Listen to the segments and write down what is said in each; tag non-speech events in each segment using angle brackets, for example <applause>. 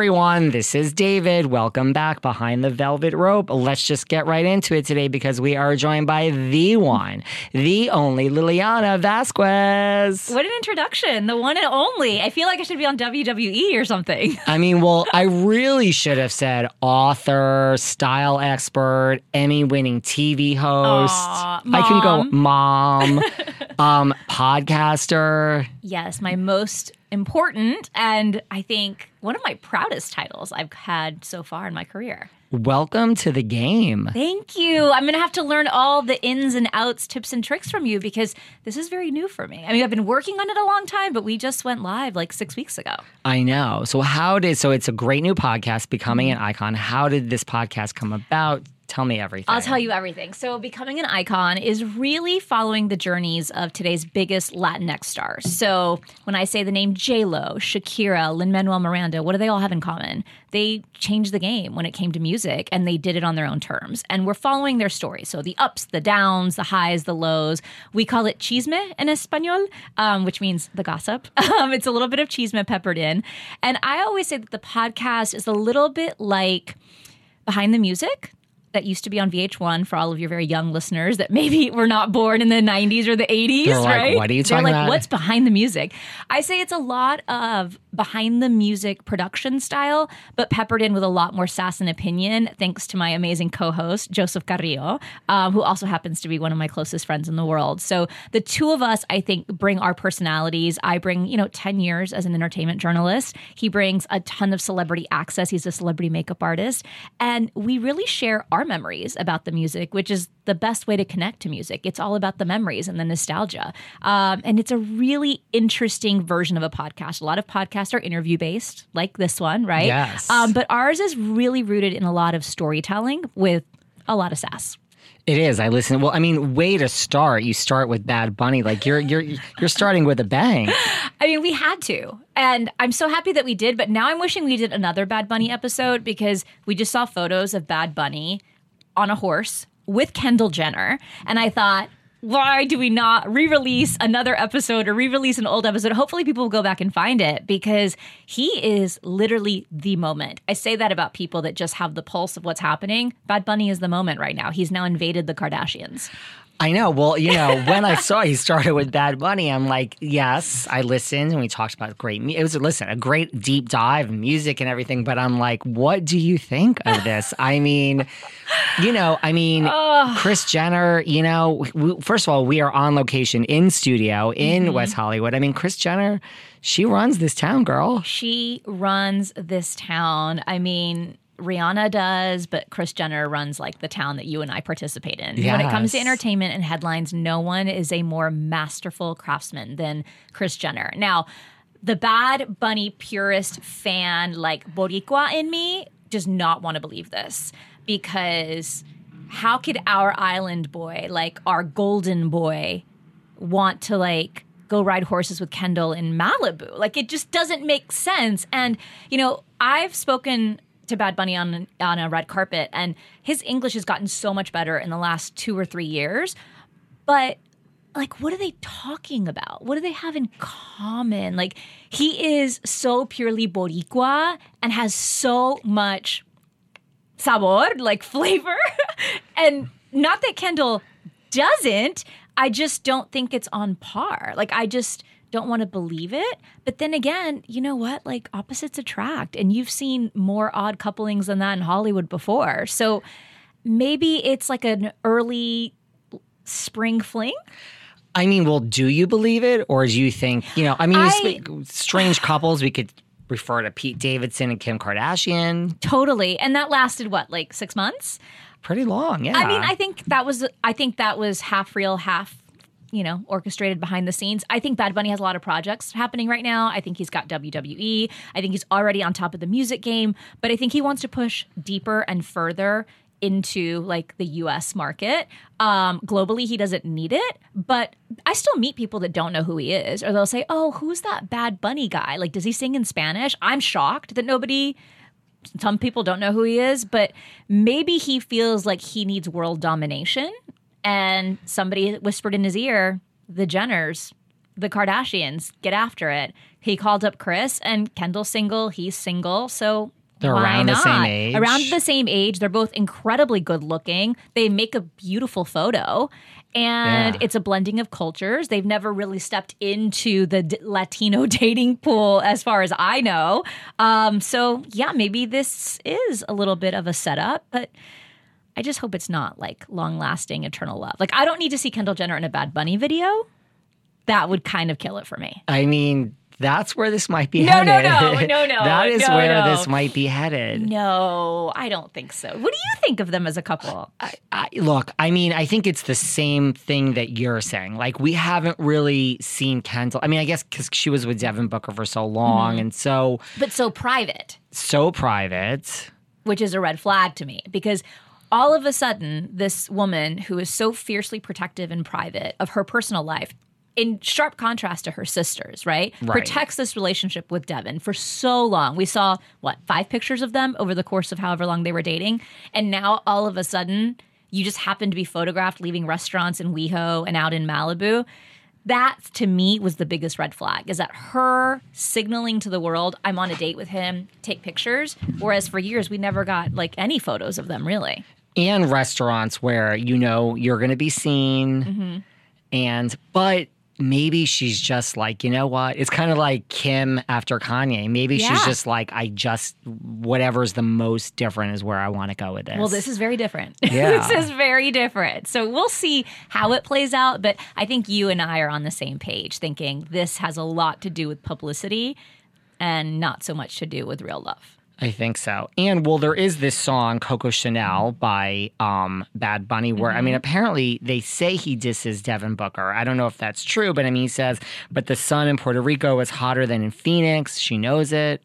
Everyone, this is David. Welcome back behind the velvet rope. Let's just get right into it today because we are joined by the one, the only Lilliana Vazquez. What an introduction. The one and only. I feel like I should be on WWE or something. I mean, well, I really should have said author, style expert, Emmy winning TV host. Aw, I can go mom. mom, <laughs> um, podcaster. Yes, my most important and I think one of my proudest titles I've had so far in my career. Welcome to the game. Thank you. I'm going to have to learn all the ins and outs, tips and tricks from you because this is very new for me. I mean, I've been working on it a long time, but we just went live like six weeks ago. I know. So how did so it's a great new podcast, becoming an icon. How did this podcast come about? Tell me everything. I'll tell you everything. So, becoming an icon is really following the journeys of today's biggest Latinx stars. So, when I say the name J Lo, Shakira, Lin Manuel Miranda, what do they all have in common? They changed the game when it came to music, and they did it on their own terms. And we're following their story. So, the ups, the downs, the highs, the lows. We call it chisme in Espanol, um, which means the gossip. <laughs> Um, it's a little bit of chisme peppered in. And I always say that the podcast is a little bit like behind the music that used to be on VH1 for all of your very young listeners that maybe <laughs> were not born in the 90s or the 80s, They're like, right? "What are you They're like, about?" what's behind the music? I say it's a lot of behind the music production style, but peppered in with a lot more sass and opinion, thanks to my amazing co host, Joseph Carrillo, um, who also happens to be one of my closest friends in the world. So the two of us, I think, bring our personalities. I bring, you know, 10 years as an entertainment journalist. He brings a ton of celebrity access. He's a celebrity makeup artist. And we really share our memories about the music, which is the best way to connect to music. It's all about the memories and the nostalgia. Um, and it's a really interesting version of a podcast. A lot of podcasts are interview based, like this one, right? Yes. Um, but ours is really rooted in a lot of storytelling with a lot of sass. It is. I listen. Well, I mean, way to start. You start with Bad Bunny. Like you're you're you're starting with a bang. <laughs> I mean, we had to. And I'm so happy that we did, but now I'm wishing we did another Bad Bunny episode because we just saw photos of Bad Bunny on a horse with Kendall Jenner. And I thought, why do we not re release another episode or re release an old episode? Hopefully, people will go back and find it because he is literally the moment. I say that about people that just have the pulse of what's happening. Bad Bunny is the moment right now. He's now invaded the Kardashians. I know. Well, you know, when I saw he started with Bad Bunny, I'm like, yes, I listened and we talked about great. It was listen, a great deep dive, music and everything. But I'm like, what do you think of this? I mean, you know, I mean, Kris Jenner. You know, we, first of all, we are on location in studio in mm-hmm. West Hollywood. I mean, Kris Jenner, she runs this town, girl. She runs this town. I mean, Rihanna does, but Kris Jenner runs like the town that you and I participate in. When it comes to entertainment and headlines, no one is a more masterful craftsman than Kris Jenner. Now, the Bad Bunny purist fan, like Boricua in me, does not want to believe this because how could our island boy, like our golden boy, want to like go ride horses with Kendall in Malibu. Like it just doesn't make sense. And you know, I've spoken to Bad Bunny on on a red carpet, and his English has gotten so much better in the last two or three years. But like, what are they talking about? What do they have in common? Like, he is so purely Boricua and has so much sabor, like flavor. <laughs> and not that Kendall doesn't, I just don't think it's on par. Like, I just don't want to believe it. But then again, you know what? Like, opposites attract. And you've seen more odd couplings than that in Hollywood before. So maybe it's like an early spring fling. I mean, well, do you believe it, or do you think you know? I mean, you I- speak- strange <sighs> couples. We could refer to Pete Davidson and Kim Kardashian. Totally. And that lasted what, like six months? Pretty long, yeah. I mean, I think that was I think that was half real, half you know, orchestrated behind the scenes. I think Bad Bunny has a lot of projects happening right now. I think he's got WWE. I think he's already on top of the music game, but I think he wants to push deeper and further into like the US market. Um, globally, he doesn't need it, but I still meet people that don't know who he is, or they'll say, Oh, who's that Bad Bunny guy? Like, does he sing in Spanish? I'm shocked that nobody some people don't know who he is, but maybe he feels like he needs world domination. And somebody whispered in his ear, the Jenners, the Kardashians, get after it. He called up Kris and Kendall's single, he's single. So They're why around the same age. Around the same age. They're both incredibly good looking. They make a beautiful photo. And Yeah. it's a blending of cultures. They've never really stepped into the d- Latino <laughs> dating pool, as far as I know. Um, so, yeah, maybe this is a little bit of a setup, but I just hope it's not like long lasting eternal love. Like, I don't need to see Kendall Jenner in a Bad Bunny video. That would kind of kill it for me. I mean, that's where this might be No, no, headed. no, no, no, <laughs> that is no, where no. this might be headed. No, I don't think so. What do you think of them as a couple? I, I, look, I mean, I think it's the same thing that you're saying. Like, we haven't really seen Kendall. I mean, I guess because she was with Devin Booker for so long Mm-hmm. and so But so private. so private. which is a red flag to me because all of a sudden, this woman who is so fiercely protective and private of her personal life, in sharp contrast to her sisters, right? Right. Protects this relationship with Devin for so long. We saw, what, five pictures of them over the course of however long they were dating. And now all of a sudden, you just happen to be photographed leaving restaurants in WeHo and out in Malibu. That to me was the biggest red flag is that her signaling to the world, I'm on a date with him, take pictures. Whereas for years, we never got like any photos of them really. And restaurants where you know you're going to be seen Mm-hmm. and but maybe she's just like you know what it's kind of like kim after kanye maybe she's just like i just whatever's the most different is where i want to go with this Well, this is very different. <laughs> Yeah. this is very different. So we'll see how it plays out. But I think you and I are on the same page, thinking this has a lot to do with publicity and not so much to do with real love. I think so. And well, there is this song Coco Chanel by um, Bad Bunny, where I mean, Mm-hmm. apparently they say he disses Devin Booker. I don't know if that's true, but I mean, he says, "But the sun in Puerto Rico is hotter than in Phoenix. She knows it."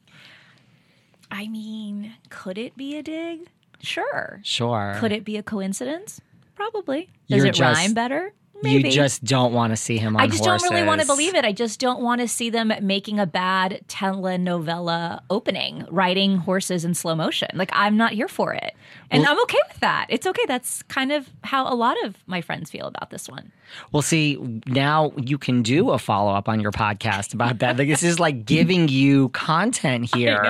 I mean, could it be a dig? Sure. Sure. Could it be a coincidence? Probably. Does You're it just- rhyme better? Maybe. You just don't want to see him on I just don't really want to believe it. I just don't want to see them making a bad telenovela opening, riding horses in slow motion. Like I'm not here for it. And I'm okay with that. It's okay. That's kind of how a lot of my friends feel about this one. Well, see, now you can do a follow up on your podcast about that. Like, this is like giving you content <laughs> here.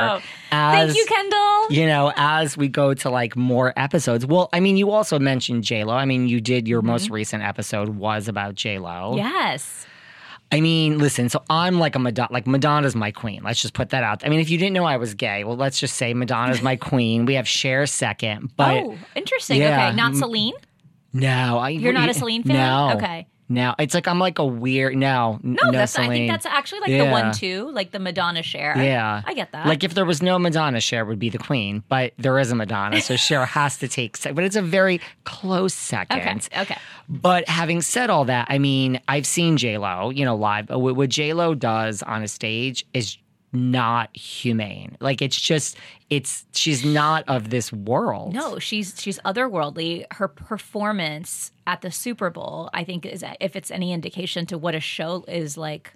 As, Thank you, Kendall. you know, as we go to like more episodes. Well, I mean, you also mentioned J Lo. I mean, you did your mm-hmm. most recent episode was about J Lo. Yes. I mean, listen. So I'm like a Madonna. Like Madonna's my queen. Let's just put that out. I mean, if you didn't know I was gay, well, let's just say Madonna's my <laughs> queen. We have Cher second, but oh, interesting. Yeah. Okay. Not Celine. no, I, You're not a Celine fan? No. Okay. Now. It's like I'm like a weird now. No, no that's I think that's actually like the one two, like the Madonna Cher. Yeah. I get that. Like if there was no Madonna, Cher, would be the queen, but there is a Madonna, so <laughs> Cher has to take. But it's a very close second. okay, okay. But having said all that, I mean, I've seen J Lo, you know, live. What J Lo does on a stage is not humane. Like it's just, it's she's not of this world. No, she's she's otherworldly. Her performance at the Super Bowl, I think, is if it's any indication to what a show is like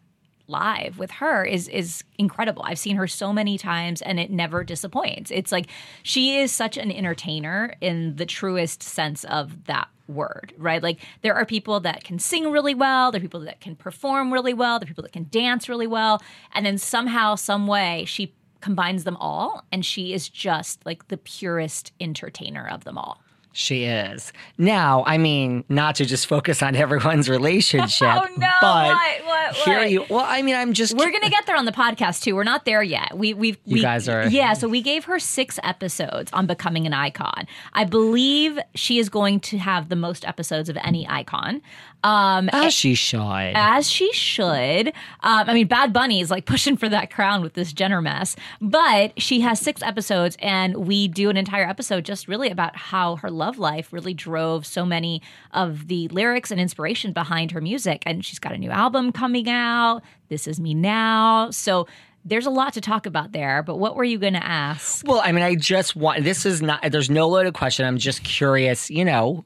live with her is is incredible. I've seen her so many times and it never disappoints. It's like she is such an entertainer in the truest sense of that word, right? Like there are people that can sing really well, there are people that can perform really well, there are people that can dance really well, and then somehow some way she combines them all and she is just like the purest entertainer of them all. She is. Now, I mean, not to just focus on <laughs> everyone's relationship. <laughs> Oh, no, But what, what, here what? you well, I mean, I'm just We're gonna get there on the podcast too. We're not there yet. We we've You we, guys are- yeah. So we gave her six episodes on becoming an icon. I believe she is going to have the most episodes of any icon. Um, as she should. as she should. Um, I mean, Bad Bunny is like pushing for that crown with this Jenner mess, but she has six episodes, and we do an entire episode just really about how her love life really drove so many of the lyrics and inspiration behind her music. And she's got a new album coming out. This is me now. So. There's a lot to talk about there, but what were you going to ask? well, I mean, I just want this is not there's no loaded question. I'm just curious, you know,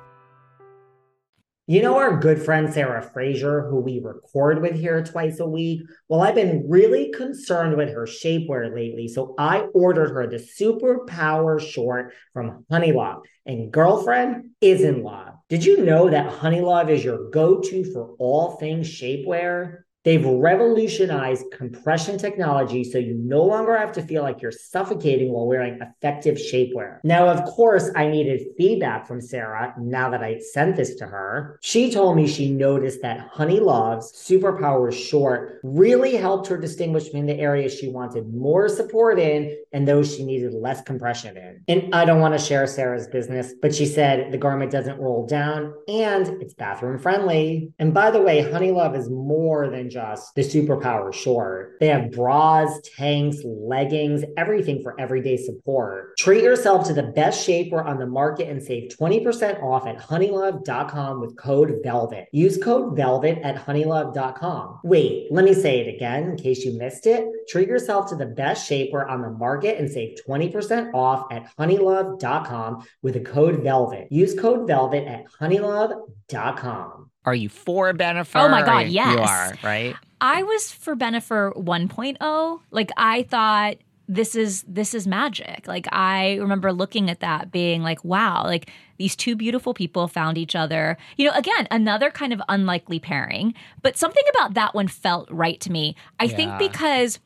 You know our good friend Sarah Fraser, who we record with here twice a week? Well, I've been really concerned with her shapewear lately, so I ordered her the Superpower short from Honeylove. And girlfriend is in love. Did you know that Honeylove is your go-to for all things shapewear? They've revolutionized compression technology so you no longer have to feel like you're suffocating while wearing effective shapewear. Now, of course, I needed feedback from Sarah now that I sent this to her. She told me she noticed that Honeylove's Superpower short really helped her distinguish between the areas she wanted more support in and those she needed less compression in. And I don't want to share Sarah's business, but she said the garment doesn't roll down and it's bathroom friendly. And by the way, Honey Love is more than just the superpower short. They have bras, tanks, leggings, everything for everyday support. Treat yourself to the best shapewear on the market and save 20% off at honeylove.com with code VELVET. Use code VELVET at honeylove.com. Wait, let me say it again in case you missed it. Treat yourself to the best shapewear on the market and save 20% off at honeylove.com with the code VELVET. Use code VELVET at honeylove.com. are you for Bennifer? Oh my God, Or You yes. are, right? I was for Bennifer 1.0. Like I thought this is this is magic. Like I remember looking at that being like wow, like these two beautiful people found each other. You know, again, another kind of unlikely pairing, but something about that one felt right to me. I think because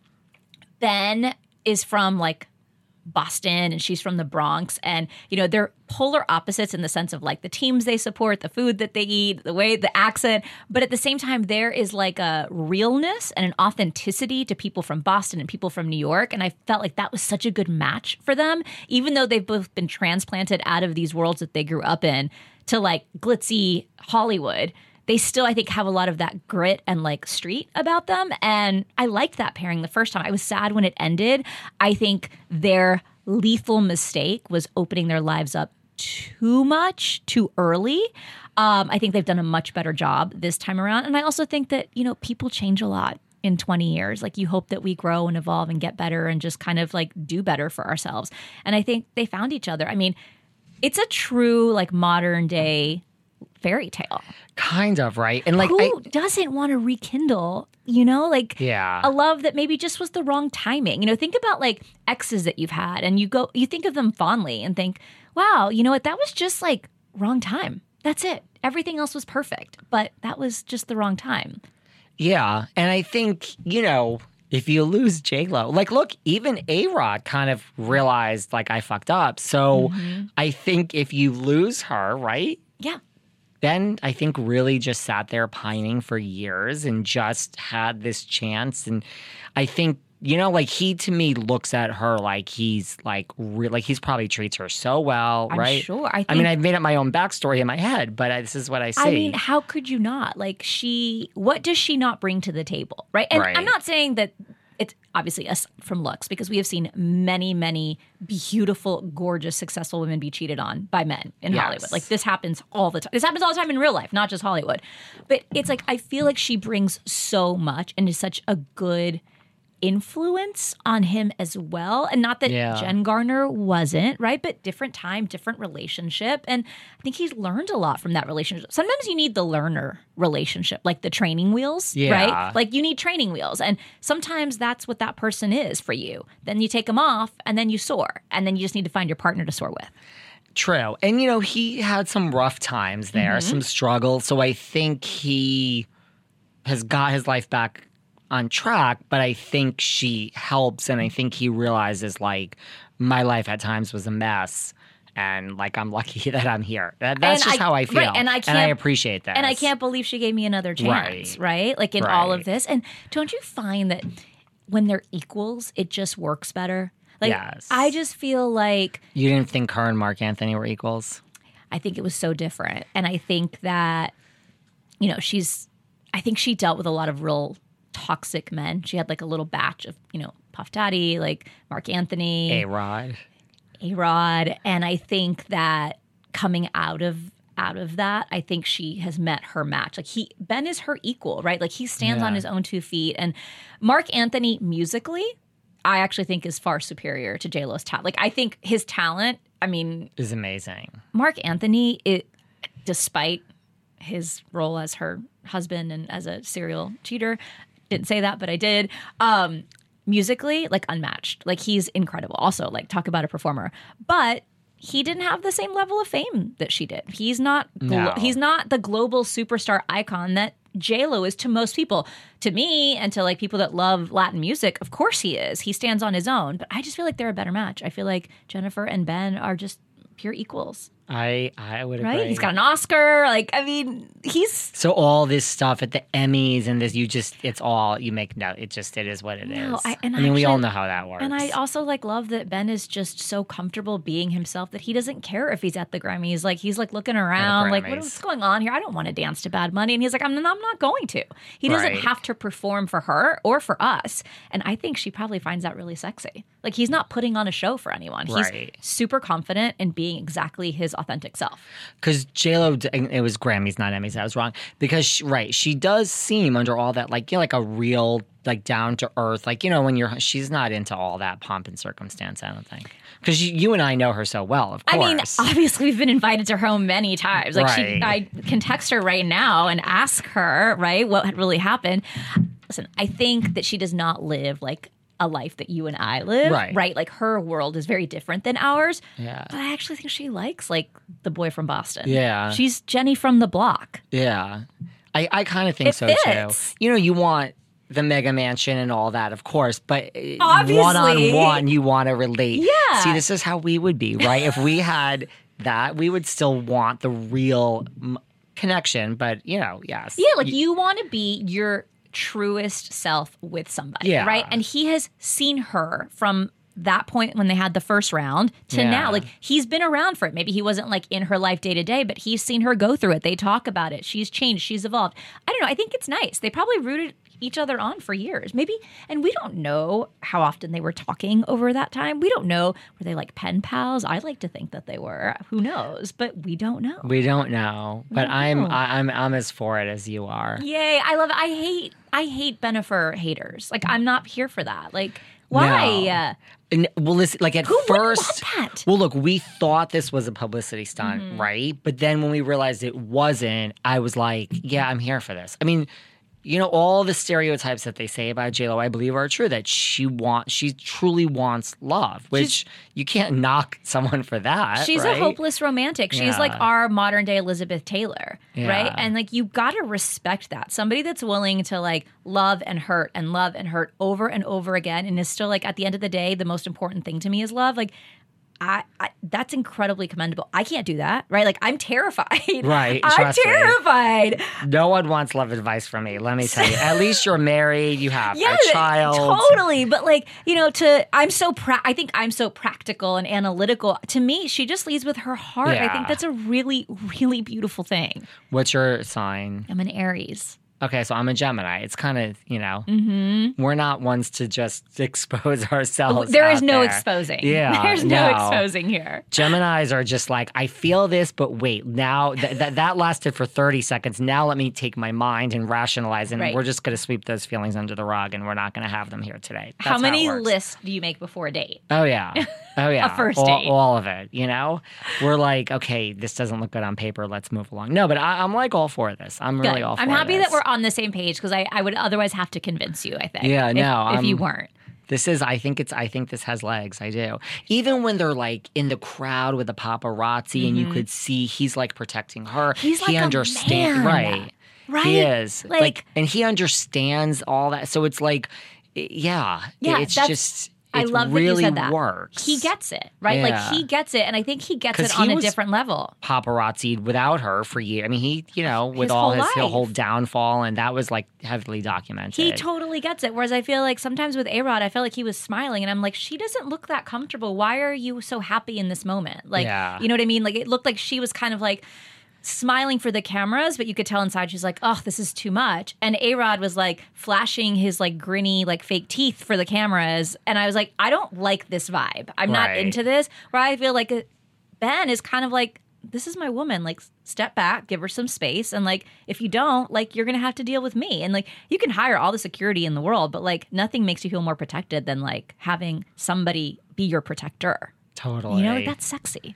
Ben is from like Boston and she's from the Bronx. And, you know, they're polar opposites in the sense of like the teams they support, the food that they eat, the way, the accent. But at the same time, there is like a realness and an authenticity to people from Boston and people from New York. And I felt like that was such a good match for them, even though they've both been transplanted out of these worlds that they grew up in to like glitzy Hollywood they still, I think, have a lot of that grit and like street about them. And I liked that pairing the first time. I was sad when it ended. I think their lethal mistake was opening their lives up too much too early. Um, I think they've done a much better job this time around. And I also think that, you know, people change a lot in 20 years. Like you hope that we grow and evolve and get better and just kind of like do better for ourselves. And I think they found each other. I mean, it's a true like modern day fairy tale. Kind of, right? And like, Who I, doesn't want to rekindle, you know, like Yeah. a love that maybe just was the wrong timing? You know, think about like exes that you've had and you go, you think of them fondly and think, wow, you know what? That was just like wrong time. That's it. Everything else was perfect, but that was just the wrong time. Yeah, and I think you know if you lose J Lo, like look, even A Rod kind of realized like I fucked up. So mm-hmm. I think if you lose her, right? Yeah. Ben, I think, really just sat there pining for years and just had this chance. And I think, you know, like he to me looks at her like he's like, re- like he's probably treats her so well, I'm right? sure. I I mean, I've made up my own backstory in my head, but I, this is what I see. I mean, how could you not? Like, she, what does she not bring to the table? Right. And Right. I'm not saying that it's obviously us from looks because we have seen many, many beautiful, gorgeous, successful women be cheated on by men in Yes. Hollywood. Like, this happens all the time. This happens all the time in real life, not just Hollywood. But it's like, I feel like she brings so much and is such a good influence on him as well. And not that Yeah. Jen Garner wasn't, right? But different time, different relationship. And I think he's learned a lot from that relationship. Sometimes you need the learner relationship, like the training wheels, Yeah. right? Like you need training wheels. And sometimes that's what that person is for you. Then you take them off and then you soar. And then you just need to find your partner to soar with. True. And, you know, he had some rough times there, Mm-hmm. some struggles. So I think he has got his life back on track, but I think she helps. And I think he realizes, like, my life at times was a mess. And, like, I'm lucky <laughs> that I'm here. That, that's And just I- how I feel. right, and I I can't- appreciate that. And I can't believe she gave me another chance, right? Right. Like in all of this. And don't you find that when they're equals, it just works better? Like Yes. I just feel like You didn't think her and Marc Anthony were equals? I think it was so different. And I think that, you know, she's, I think she dealt with a lot of real toxic men. She had like a little batch of, you know, Puff Daddy, like Marc Anthony, A Rod. A Rod. And I think that coming out of, out of that, I think she has met her match. Like he, Ben is her equal, right? Like he stands on his own two feet. And Marc Anthony musically, I actually think is far superior to J Lo's talent. Like I think his talent, I mean, Is amazing. Marc Anthony, it, despite his role as her husband and as a serial cheater, didn't say that, but I did. Um, musically, like unmatched. Like he's incredible. Also, like talk about a performer, but he didn't have the same level of fame that she did. He's not. Glo- No. He's not the global superstar icon that J Lo is to most people. To me, and to like people that love Latin music, of course he is. He stands on his own. But I just feel like they're a better match. I feel like Jennifer and Ben are just pure equals I I would right? agree. He's got an Oscar. Like, I mean, he's So all this stuff at the Emmys and this, you just, it's all, you make no, it just, it is what it is. No, I- and mean, we all know how that works. and I also like love that Ben is just so comfortable being himself that he doesn't care if he's at the Grammys. Like he's like looking around, like what's going on here? I don't want to dance to Bad Bunny, and he's like, I'm, I'm not going to. He doesn't Right. have to perform for her or for us, and I think she probably finds that really sexy. Like he's not putting on a show for anyone. Right. He's super confident in being exactly his authentic self. Because Lo, it was Grammys, not Emmys. I was wrong. Because she, right, she does seem under all that like you know, like a real like down to earth. Like you know when you're she's not into all that pomp and circumstance. I don't think because you, you and I know her so well. Of course, I mean, obviously, we've been invited to her home many times. Like, she, I can text her right now and ask her, right, what had really happened. Listen, I think that she does not live like a life that you and I live, Right. Like, her world is very different than ours. Yeah. But I actually think she likes like the boy from Boston. Yeah. she's Jenny from the block. yeah, I I kind of think It so fits. too. You know, you want. The mega mansion and all that, of course, but one on one, you want to relate. Yeah. See, this is how we would be, right? if we had that, we would still want the real mm, connection. But you know, yes, Yeah, like you want to be your truest self with somebody, Yeah. right? And he has seen her from that point when they had the first round to Yeah. now. Like he's been around for it. Maybe he wasn't like in her life day to day, but he's seen her go through it. They talk about it. She's changed. She's evolved. I don't know. I think it's nice. They probably rooted each other on for years. Maybe, and we don't know how often they were talking over that time. We don't know. Were they like pen pals? I like to think that they were. Who knows? But we don't know. We don't know, but don't I'm know. I, I'm I'm as for it as you are. Yay! I love it. I hate I hate Bennifer haters. Like I'm not here for that. Like why? No. And, well, listen, like at Who first, well, look, we thought this was a publicity stunt, Mm-hmm. right? But then when we realized it wasn't, I was like, yeah, I'm here for this. I mean, you know, all the stereotypes that they say about J Lo, I believe are true. That she wants, she truly wants love, which you can't knock someone for that. She's right? a hopeless romantic. She's Yeah. like our modern day Elizabeth Taylor, Yeah. right? And like you got to respect that. Somebody that's willing to like love and hurt and love and hurt over and over again and is still like at the end of the day the most important thing to me is love. Like I, I that's incredibly commendable. I can't do that, right? Like I'm terrified. <laughs> Right, I'm trust me. terrified. No one wants love advice from me. Let me tell you. At least you're married. You have Yeah, a child. totally. But like you know, to I'm so pra- I think I'm so practical and analytical. To me, she just leads with her heart. I think that's a really, really beautiful thing. What's your sign? I'm an Aries. Okay, so I'm a Gemini. It's kind of you know, mm-hmm. we're not ones to just <laughs> expose ourselves. There is no there. exposing. <laughs> Yeah, there's no, no. exposing here. Geminis are just like, I feel this, but wait, now th- that that lasted for 30 seconds. Now let me take my mind and rationalize, and Right. we're just going to sweep those feelings under the rug, and we're not going to have them here today. That's How many works. lists do you make before a date? Oh, yeah. <laughs> Oh, yeah. first all, date. all of it, you know? We're like, okay, this doesn't look good on paper. Let's move along. No, but I, I'm like all for this. I'm really all for it. I'm happy this. that we're on the same page because I, I would otherwise have to convince you. I think. Yeah, if, no, If you I'm- weren't. This is, I think it's, I think this has legs. I do. Even when they're like in the crowd with the paparazzi and you could see he's like protecting her. Mm-hmm. He's he like a man. right. Right? He is. Like, Like- and he understands all that. So it's like, yeah, Yeah, it's just, I love really that you said that. works. He gets it, right? Yeah. Like he gets it, and I think he gets it on a different level. paparazzi without her for years. I mean, he, you know, with His all whole his life. whole downfall, and that was like heavily documented. He totally gets it. Whereas I feel like sometimes with A Rod, I felt like he was smiling, and I'm like, she doesn't look that comfortable. Why are you so happy in this moment? Like, Yeah. you know what I mean? Like, it looked like she was kind of like smiling for the cameras, but you could tell inside she's like, oh, this is too much. And A Rod was like flashing his like grinny, like fake teeth for the cameras. And I was like, I don't like this vibe. I'm not into this. Where I feel like uh, Ben is kind of like, this is my woman. Like, step back, give her some space. And like, if you don't, like, you're going to have to deal with me. And like, you can hire all the security in the world, but like, nothing makes you feel more protected than like having somebody be your protector. totally. You know, like, that's sexy.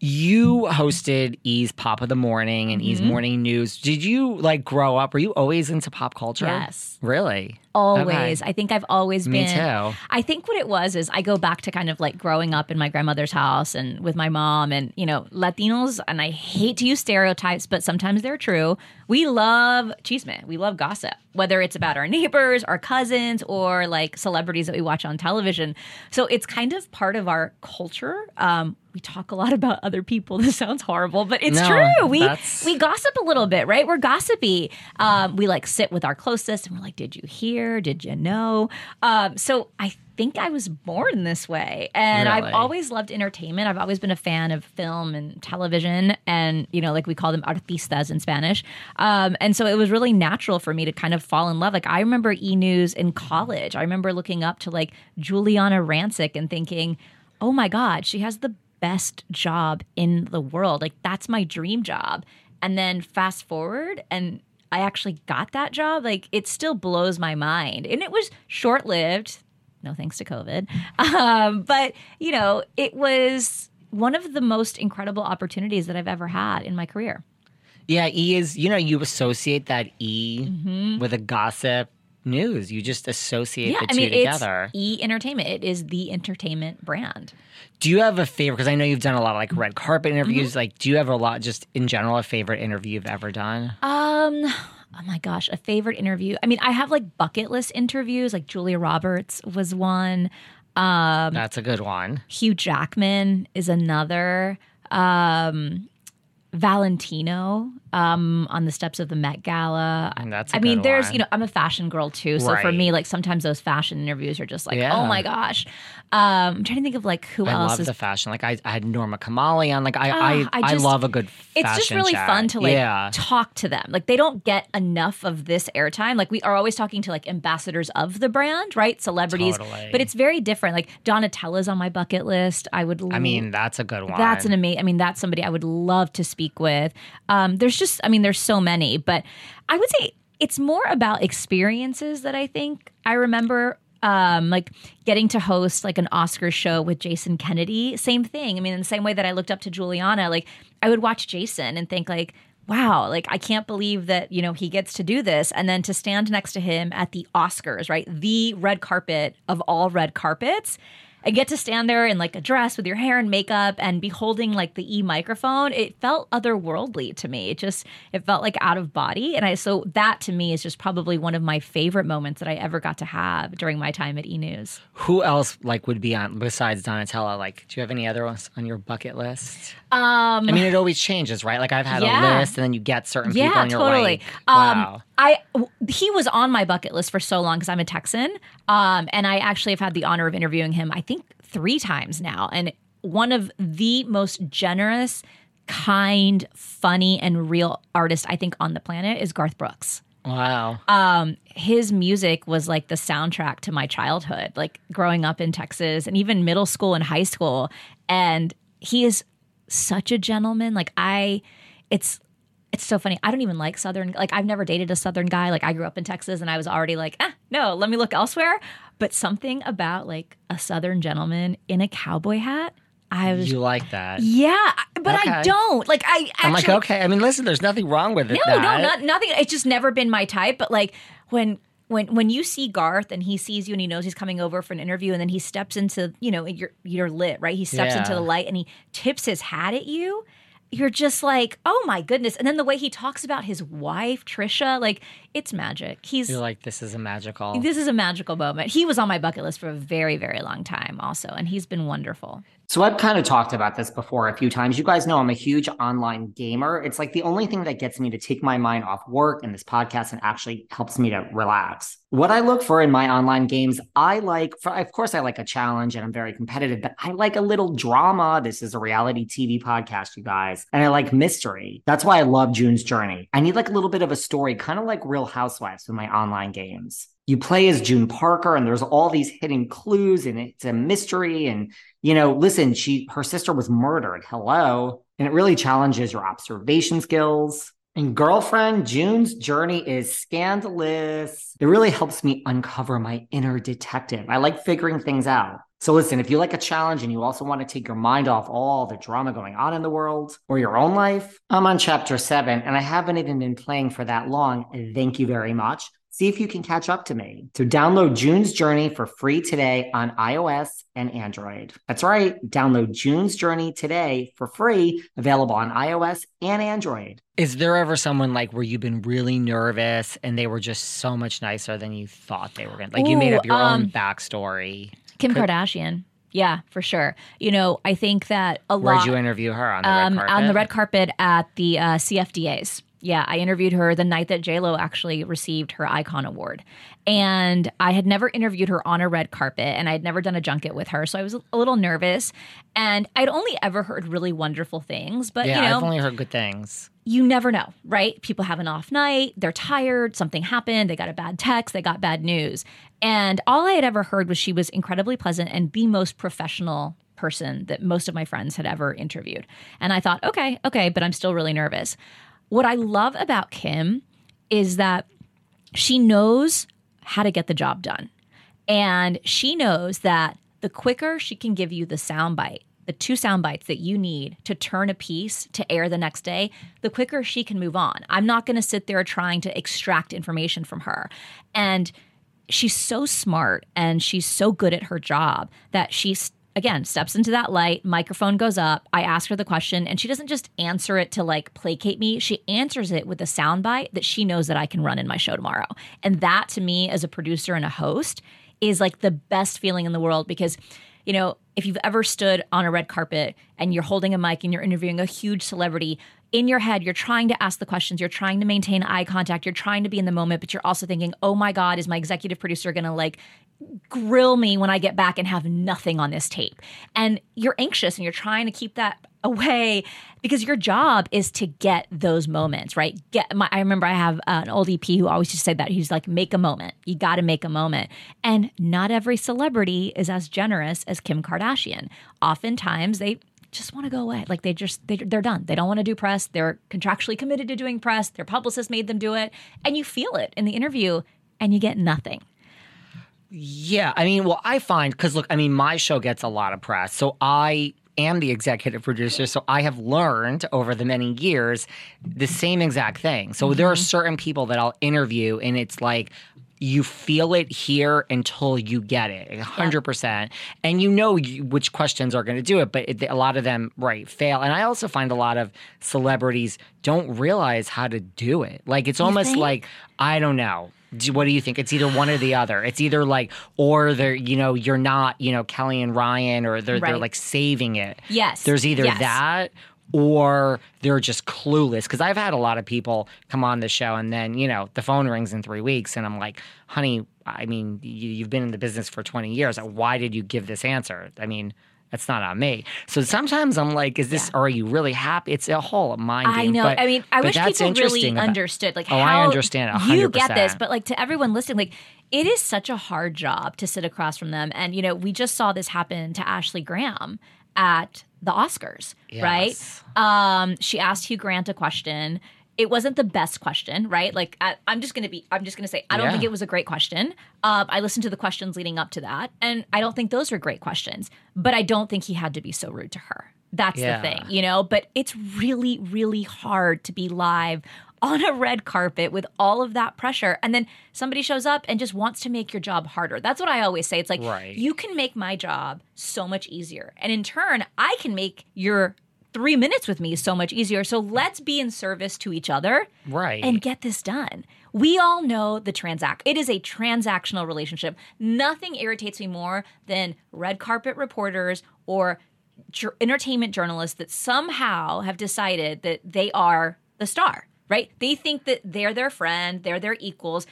You hosted E's Pop of the Morning and Mm-hmm. E's Morning News. Did you like grow up? Were you always into pop culture? Yes. Really? Always. Okay. I think I've always Me been. too. I think what it was is I go back to kind of like growing up in my grandmother's house and with my mom and, you know, Latinos, and I hate to use stereotypes, but sometimes they're true. We love chisme. We love gossip, whether it's about our neighbors, our cousins, or like celebrities that we watch on television. So it's kind of part of our culture. Um, we talk a lot <laughs> about other people. This sounds horrible, but it's No, true. We that's- we gossip a little bit, right? We're gossipy. Um, we like sit with our closest and we're like, "Did you hear? Did you know?" Um, so I think I was born this way, and Really? I've always loved entertainment. I've always been a fan of film and television, and you know, like we call them artistas in Spanish. Um, and so it was really natural for me to kind of fall in love. Like I remember E News in college. I remember looking up to like Giuliana Rancic and thinking, "Oh my God, she has the best job in the world. Like that's my dream job." And then fast forward and I actually got that job. Like it still blows my mind. And it was short lived. No thanks to COVID. <laughs> Um, but, you know, it was one of the most incredible opportunities that I've ever had in my career. Yeah, E is, you know, you associate that E Mm-hmm. with a gossip news. You just associate yeah, the I two mean, together. it's E Entertainment. It is the entertainment brand. Do you have a favorite? Because I know you've done a lot of like red carpet interviews. Mm-hmm. Like, do you have a lot, just in general, a favorite interview you've ever done? Um, oh my gosh, a favorite interview. I mean, I have like bucket list interviews. Like Julia Roberts was one. Um, That's a good one. Hugh Jackman is another. Um, Valentino um, on the steps of the Met Gala. And that's a I mean, there's one. you know I'm a fashion girl too, so for me, like sometimes those fashion interviews are just like, Yeah. oh my gosh. Um, I'm trying to think of like who I else love is the fashion. Like, I, I had Norma Kamali on. Like, I, Ah, I, I I, just- love a good it's just really chat. fun to like yeah. talk to them. Like they don't get enough of this airtime. Like we are always talking to like ambassadors of the brand, right? Celebrities. Totally. But it's very different. Like Donatella's on my bucket list. I would I mean, that's a good one. that's an amazing. I mean, that's somebody I would love to speak with. Um, there's just, I mean, there's so many, but I would say it's more about experiences that I think I remember. Um, like getting to host like an Oscar show with Jason Kennedy, same thing. I mean, in the same way that I looked up to Giuliana, like I would watch Jason and think like, wow, like I can't believe that, you know, he gets to do this. And then to stand next to him at the Oscars, right? The red carpet of all red carpets and get to stand there in like a dress with your hair and makeup and be holding like the e microphone. It felt otherworldly to me. It just it felt like out of body. And I so that to me is just probably one of my favorite moments that I ever got to have during my time at E News. Who else like would be on besides Donatella? Like, do you have any other ones on your bucket list? Um I mean, it always changes, right? Like I've had Yeah. a list, and then you get certain people, Yeah, and you're totally. like, Um, wow. I w- he was on my bucket list for so long because I'm a Texan, um, and I actually have had the honor of interviewing him. I think three times now, and one of the most generous, kind, funny, and real artists I think on the planet is Garth Brooks. wow. Um, his music was like the soundtrack to my childhood, like growing up in Texas and even middle school and high school. And he is such a gentleman. Like I, it's it's so funny. I don't even like Southern. Like I've never dated a Southern guy. Like I grew up in Texas, and I was already like, ah, no, let me look elsewhere. But something about like a Southern gentleman in a cowboy hat, I was. you like that? yeah, but I don't like. I actually, I'm like, okay. I mean, listen, there's nothing wrong with it. no, no, that. not, nothing. It's just never been my type. But like when when when you see Garth and he sees you and he knows he's coming over for an interview and then he steps into you know you're you're lit right. He steps Yeah. into the light and he tips his hat at you. You're just like, oh my goodness. And then the way he talks about his wife, Trisha, like it's magic. He's You're like, this is a magical. this is a magical moment. He was on my bucket list for a very, very long time also, and he's been wonderful. So I've kind of talked about this before a few times. You guys know I'm a huge online gamer. It's like the only thing that gets me to take my mind off work and this podcast and actually helps me to relax. What I look for in my online games, I like, for, of course, I like a challenge and I'm very competitive, but I like a little drama. This is a reality TV podcast, you guys. And I like mystery. That's why I love June's Journey. I need like a little bit of a story, kind of like Real Housewives with my online games. You play as June Parker, and there's all these hidden clues, and it's a mystery. And you know, listen, she her sister was murdered. Hello. And it really challenges your observation skills. And girlfriend, June's journey is scandalous. It really helps me uncover my inner detective. I like figuring things out. So listen, if you like a challenge and you also want to take your mind off all the drama going on in the world or your own life, I'm on chapter seven and I haven't even been playing for that long. Thank you very much. See if you can catch up to me. So download June's Journey for free today on iOS and Android. That's right. Download June's Journey today for free, available on iOS and Android. Is there ever someone like where you've been really nervous and they were just so much nicer than you thought they were going to? Like you made up your um, own backstory. Kim Could- Kardashian. Yeah, for sure. You know, I think that a Where'd lot you interview her on the um, red carpet? on the red carpet at the uh, CFDAs. Yeah, I interviewed her the night that Lo actually received her Icon Award, and I had never interviewed her on a red carpet, and I had never done a junket with her, so I was a little nervous, and I'd only ever heard really wonderful things, but Yeah, you know, I've only heard good things. you never know, right? People have an off night, they're tired, something happened, they got a bad text, they got bad news. And all I had ever heard was she was incredibly pleasant and the most professional person that most of my friends had ever interviewed. And I thought, okay, okay, but I'm still really nervous. What I love about Kim is that she knows how to get the job done. And she knows that the quicker she can give you the soundbite, the two sound bites that you need to turn a piece to air the next day, the quicker she can move on. I'm not going to sit there trying to extract information from her. And she's so smart and she's so good at her job that she's again steps into that light microphone goes up i ask her the question and she doesn't just answer it to like placate me she answers it with a soundbite that she knows that i can run in my show tomorrow. And that to me as a producer and a host is like the best feeling in the world because you know if you've ever stood on a red carpet and you're holding a mic and you're interviewing a huge celebrity in your head, you're trying to ask the questions, you're trying to maintain eye contact, you're trying to be in the moment, but you're also thinking, oh my God, is my executive producer gonna like grill me when I get back and have nothing on this tape? And you're anxious and you're trying to keep that <laughs> away because your job is to get those moments, right? Get my, I remember I have an old EP who always just said that. He's like, make a moment. You got to make a moment. And not every celebrity is as generous as Kim Kardashian. Oftentimes they just want to go away. Like they just they, they're done. They don't want to do press. They're contractually committed to doing press. Their publicist made them do it, and you feel it in the interview, and you get nothing. Yeah, I mean, well, I find because look, I mean, my show gets a lot of press, so I am the executive producer, so I have learned over the many years the same exact thing. So there are Mm-hmm. certain people that I'll interview, and it's like you feel it here until you get it, hundred percent, and you know you, which questions are going to do it. But it, a lot of them, right, fail. And I also find a lot of celebrities don't realize how to do it. Like it's almost think? like I don't know. Do- What do you think? It's either one or the other. It's either like, or they're, you know, you're not, you know, Kelly and Ryan, or they're they're like saving it. Yes. There's either Yes. that or they're just clueless. Because I've had a lot of people come on the show and then, you know, the phone rings in three weeks and I'm like, honey, I mean, you, you've been in the business for 20 years. Why did you give this answer? I mean, that's not on me. So sometimes I'm like, is this, are you really happy? It's a whole mind I know. but- I mean, I wish people really about- understood. Like, Oh, how I understand it You get this, but like to everyone listening, like it is such a hard job to sit across from them. And you know, we just saw this happen to Ashley Graham at the Oscars, right? Um, she asked Hugh Grant a question. It wasn't the best question, right? Like I, I'm just gonna be, I'm just gonna say, I don't Yeah. think it was a great question. Um, I listened to the questions leading up to that, and I don't think those were great questions. But I don't think he had to be so rude to her. That's Yeah. the thing, you know. But it's really, really hard to be live on a red carpet with all of that pressure, and then somebody shows up and just wants to make your job harder. That's what I always say. It's like Right. you can make my job so much easier, and in turn, I can make your three minutes with me so much easier. So let's be in service to each other Right. and get this done. We all know the transact. It is a transactional relationship. Nothing irritates me more than red carpet reporters or entertainment journalists that somehow have decided that they are the star, right? They think that they're their friend, they're their equals.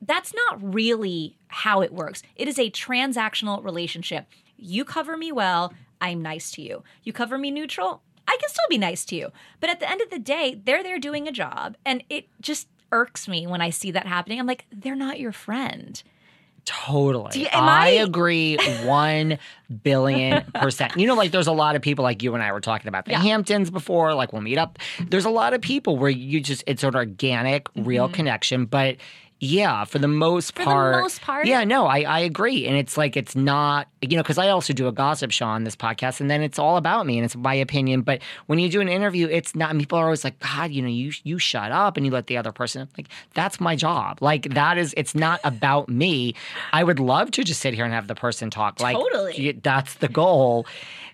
That's not really how it works. It is a transactional relationship. You cover me well, I'm nice to you. You cover me neutral, I can still be nice to you. But at the end of the day, they're there doing a job. And it just irks me when I see that happening. I'm like, they're not your friend. Totally. You- I, I- agree one billion percent. You know, like there's a lot of people like you and I were talking about the Yeah. Hamptons before, like we'll meet up. There's a lot of people where you just it's an organic, real connection. But yeah, for the most Mm-hmm. the part. most part. Yeah, no, I, I agree. And it's like it's not you know, because I also do a gossip show on this podcast and then it's all about me and it's my opinion. But when you do an interview, it's not and people are always like, God, you know, you you shut up and you let the other person like that's my job. Like that is it's not about me. I would love to just sit here and have the person talk. Like Totally. that's the goal.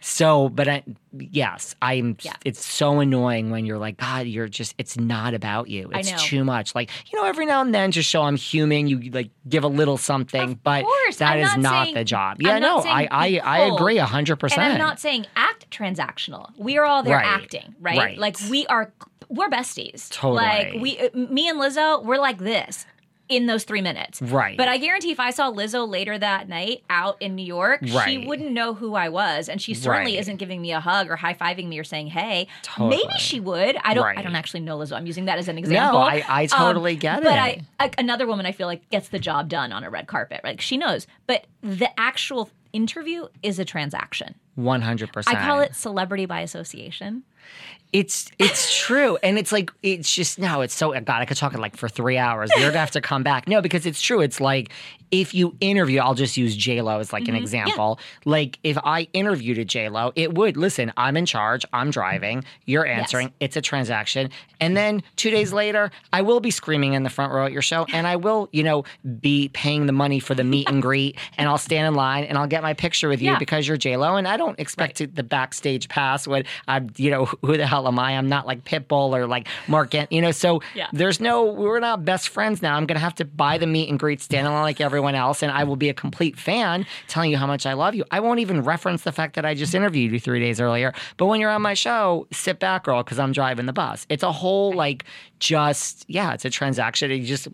So, but I, yes, I'm. Yeah. It's so annoying when you're like, God, you're just. It's not about you. I It's know. too much. Like you know, every now and then, just show I'm human. You like give a little something, Of but course. that I'm is not not, saying- the job. Yeah, not no, I I, I agree hundred And percent. I'm not saying act transactional. We are all there Right. acting, right? Right. Like we are, we're besties. Totally. Like we, uh, me and Lizzo, we're like this in those three minutes. Right. But I guarantee if I saw Lizzo later that night out in New York, she wouldn't know who I was, and she certainly Right. isn't giving me a hug or high fiving me or saying hey. Totally. Maybe she would. I don't. I don't actually know Lizzo. I'm using that as an example. I- I totally get but it. I, I, another woman I feel like gets the job done on a red carpet. Like she knows, but the actual interview is a transaction. One hundred percent. I call it celebrity by association. It's it's <laughs> true, and it's like it's just no. It's so God. I could talk it like for three hours. You're gonna have to come back. No, because it's true. It's like if you interview, I'll just use J Lo as like an mm-hmm. example. Like if I interviewed a J Lo, it would listen. I'm in charge. I'm driving. You're answering. It's a transaction, and then two days later, I will be screaming in the front row at your show, and I will, you know, be paying the money for the meet and greet, <laughs> and I'll stand in line and I'll get my picture with you Yeah. because you're J Lo, and I don't expect to, the backstage pass when I'm, you know, who the hell am I? I'm not like Pitbull or like Marc, Ant- you know. So Yeah. there's no, we're not best friends now. I'm gonna have to buy the meet and greet, stand in line like everyone else, and I will be a complete fan, telling you how much I love you. I won't even reference the fact that I just interviewed you three days earlier. But when you're on my show, sit back, girl, because I'm driving the bus. It's a whole like just yeah, it's a transaction. You just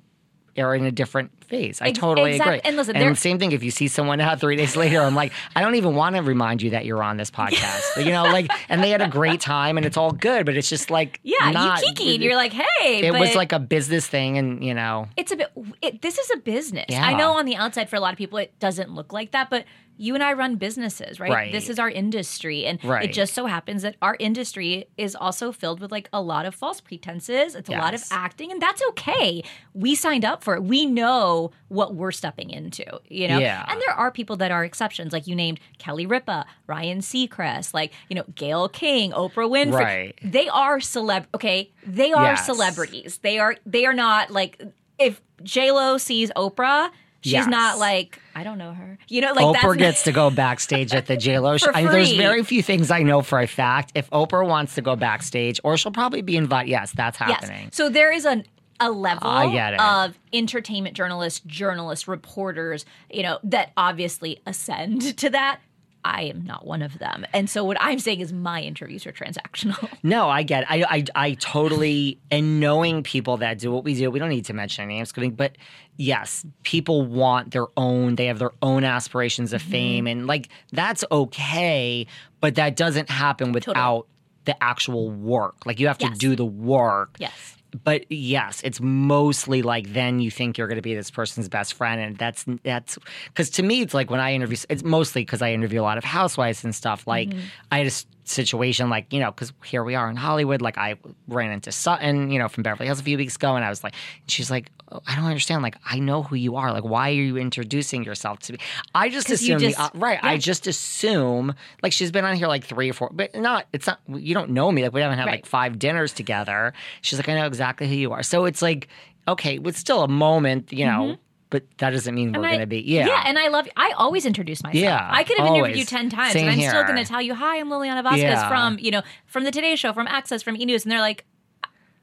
are in a different phase. I totally agree. and listen, there- same thing. If you see someone out three days later, I'm like, <laughs> I don't even want to remind you that you're on this podcast. <laughs> you know, like, and they had a great time and it's all good, but it's just like, Yeah, not, you kikied. You're like, hey, it was like a business thing, and you know, it's a bit. It, this is a business. Yeah. I know on the outside for a lot of people it doesn't look like that, but you and I run businesses, right? Right. This is our industry. And Right. it just so happens that our industry is also filled with like a lot of false pretenses. It's a lot of acting, and that's okay. We signed up for it. We know what we're stepping into, you know? Yeah. And there are people that are exceptions, like you named Kelly Ripa, Ryan Seacrest, like, you know, Gayle King, Oprah Winfrey. Right. They are celeb okay. They are Yes. celebrities. They are they are not like if J Lo sees Oprah, she's Yes. not like I don't know her. You know, like Oprah gets <laughs> to go backstage at the J Lo show. I mean, there's very few things I know for a fact. If Oprah wants to go backstage, or she'll probably be invited. Yes, that's happening. Yes. So there is an a level I get it. of entertainment journalists, journalists, reporters, you know, that obviously ascend <laughs> to that. I am not one of them. And so what I'm saying is my interviews are transactional. <laughs> No, I get. It. I, I I totally and knowing people that do what we do. We don't need to mention any names, but yes, people want their own. They have their own aspirations Mm-hmm. of fame, and like that's okay. But that doesn't happen without the actual work. Like you have to do the work. yes. But yes, it's mostly like then you think you're going to be this person's best friend, and that's that's because to me it's like when I interview, it's mostly because I interview a lot of housewives and stuff. Like Mm-hmm. I had a situation like you know because here we are in Hollywood. Like I ran into Sutton, you know, from Beverly Hills a few weeks ago, and I was like, she's like, I don't understand. Like I know who you are. Like why are you introducing yourself to me? I just assume the, just- uh, right. I just assume like she's been on here like three or four, but not. It's not. You don't know me. Like we haven't had Right. like five dinners together. She's like, I know exactly who you are. So it's like, okay, it's still a moment, you know, but that doesn't mean we're Mm-hmm. I- going to be, yeah. Yeah, and I love I always introduce myself. Yeah, I could have interviewed you 10 times Same and I'm still going to tell you, "Hi, I'm Lilliana Vazquez Yeah. from, you know, from the Today show, from Access, from E News." And they're like,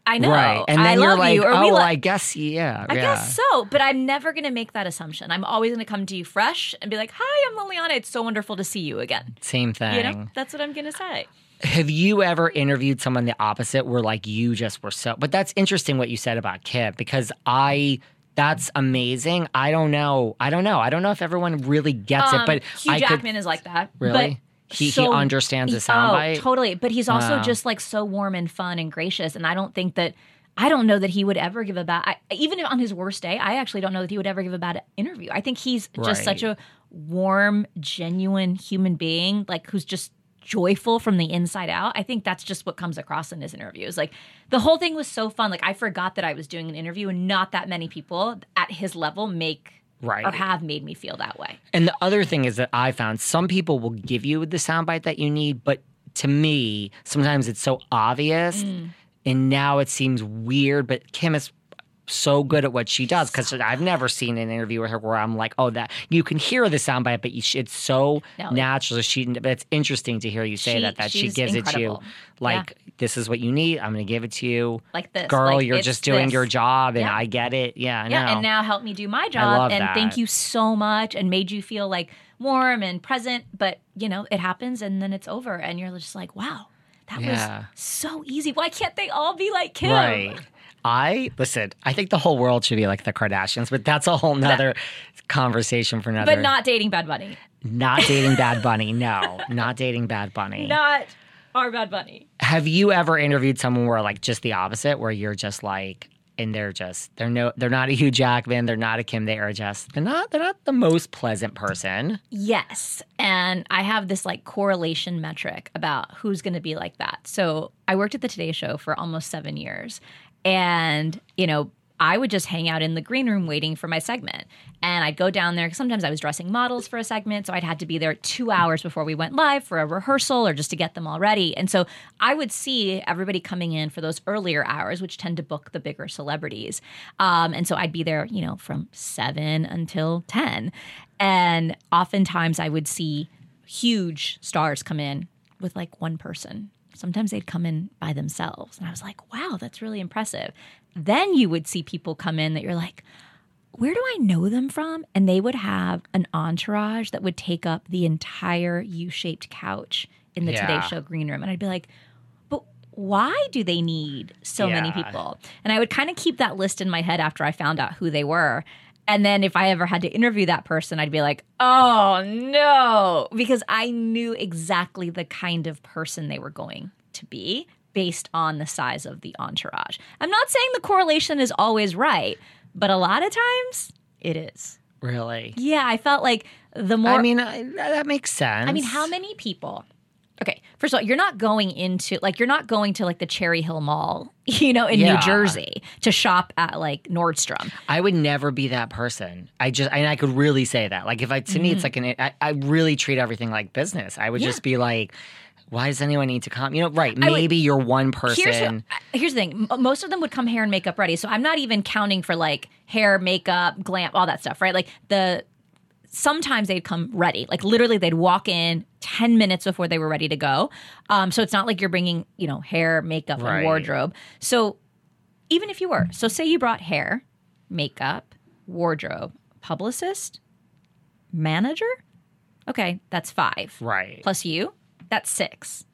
"I know. right. And then I you're love like, you." Or oh, we well, lo- I guess, yeah. I yeah. guess so, but I'm never going to make that assumption. I'm always going to come to you fresh and be like, "Hi, I'm Lilliana. It's so wonderful to see you again." Same thing. You know, that's what I'm going to say. Have you ever interviewed someone the opposite where like you just were so, but that's interesting what you said about Kip because I, that's amazing. I don't know. I don't know. I don't know if everyone really gets it, Um, but Hugh Jackman could, is like that. Really? He- he understands the he- soundbite? Oh, totally. But he's also Wow. just like so warm and fun and gracious. And I don't think that. I don't know that he would ever give a bad. I, even on his worst day, I actually don't know that he would ever give a bad interview. I think he's just such a warm, genuine human being, like who's just joyful from the inside out. I think that's just what comes across in his interviews. Like the whole thing was so fun. Like I forgot that I was doing an interview, and not that many people at his level make Right. or have made me feel that way. And the other thing is that I found some people will give you the soundbite that you need, but to me, sometimes it's so obvious. Mm. And now it seems weird, but Kim is so good at what she does because I've never seen an interview with her where I'm like, oh, that you can hear the soundbite, but it's so No, natural. She, but it's interesting to hear you say She- that that she gives it to you, incredible. like this is what you need. I'm going to give it to you, Like this, girl. like, you're just doing this. your job, and Yeah. I get it. Yeah, Yeah, know. and now help me do my job. and thank you so much and made you feel like warm and present. But, you know, it happens and then it's over. And you're just like, wow, that Yeah. was so easy. Why can't they all be like Kim? Right. I listen. I think the whole world should be like the Kardashians, but that's a whole nother conversation for another. But not dating Bad Bunny. not dating <laughs> Bad Bunny. No, not dating Bad Bunny. Not our Bad Bunny. Have you ever interviewed someone where like just the opposite, where you're just like, and they're just they're no they're not a Hugh Jackman, they're not a Kim, they are just they're not they're not the most pleasant person. Yes. And I have this like correlation metric about who's going to be like that. So I worked at the Today Show for almost seven years. And, you know, I would just hang out in the green room waiting for my segment. And I'd go down there. Sometimes I was dressing models for a segment. So I'd had to be there two hours before we went live for a rehearsal or just to get them all ready. And so I would see everybody coming in for those earlier hours, which tend to book the bigger celebrities. Um, and so I'd be there, you know, from seven until 10. And oftentimes I would see huge stars come in with like one person. Sometimes they'd come in by themselves. And I was like, wow, that's really impressive. Then you would see people come in that you're like, where do I know them from? And they would have an entourage that would take up the entire U shaped couch in the Yeah. Today Show green room. And I'd be like, but why do they need so many people? And I would kind of keep that list in my head after I found out who they were. And then if I ever had to interview that person, I'd be like, oh no, because I knew exactly the kind of person they were going to be based on the size of the entourage. I'm not saying the correlation is always right, but a lot of times it is. Really? Yeah, I felt like the more I mean, I, that makes sense. I mean, how many people? Okay, first of all, you're not going into like you're not going to like the Cherry Hill Mall, <laughs> you know, in Yeah. New Jersey to shop at like Nordstrom. I would never be that person. I just, and I could really say that. Like, if I, to me, it's like an, I, I really treat everything like business. I would Mm-hmm. Yeah. just be like, why does anyone need to come? You know, right. I would- Maybe you're one person. Here's what, here's the thing: most of them would come hair and makeup ready, so I'm not even counting for like hair, makeup, glam, all that stuff, right? Like the sometimes they'd come ready, like literally they'd walk in ten minutes before they were ready to go. Um, so it's not like you're bringing you know hair, makeup, Right. and wardrobe. So even if you were, so say you brought hair, makeup, wardrobe, publicist, manager. Okay, that's five right. plus you, that's six.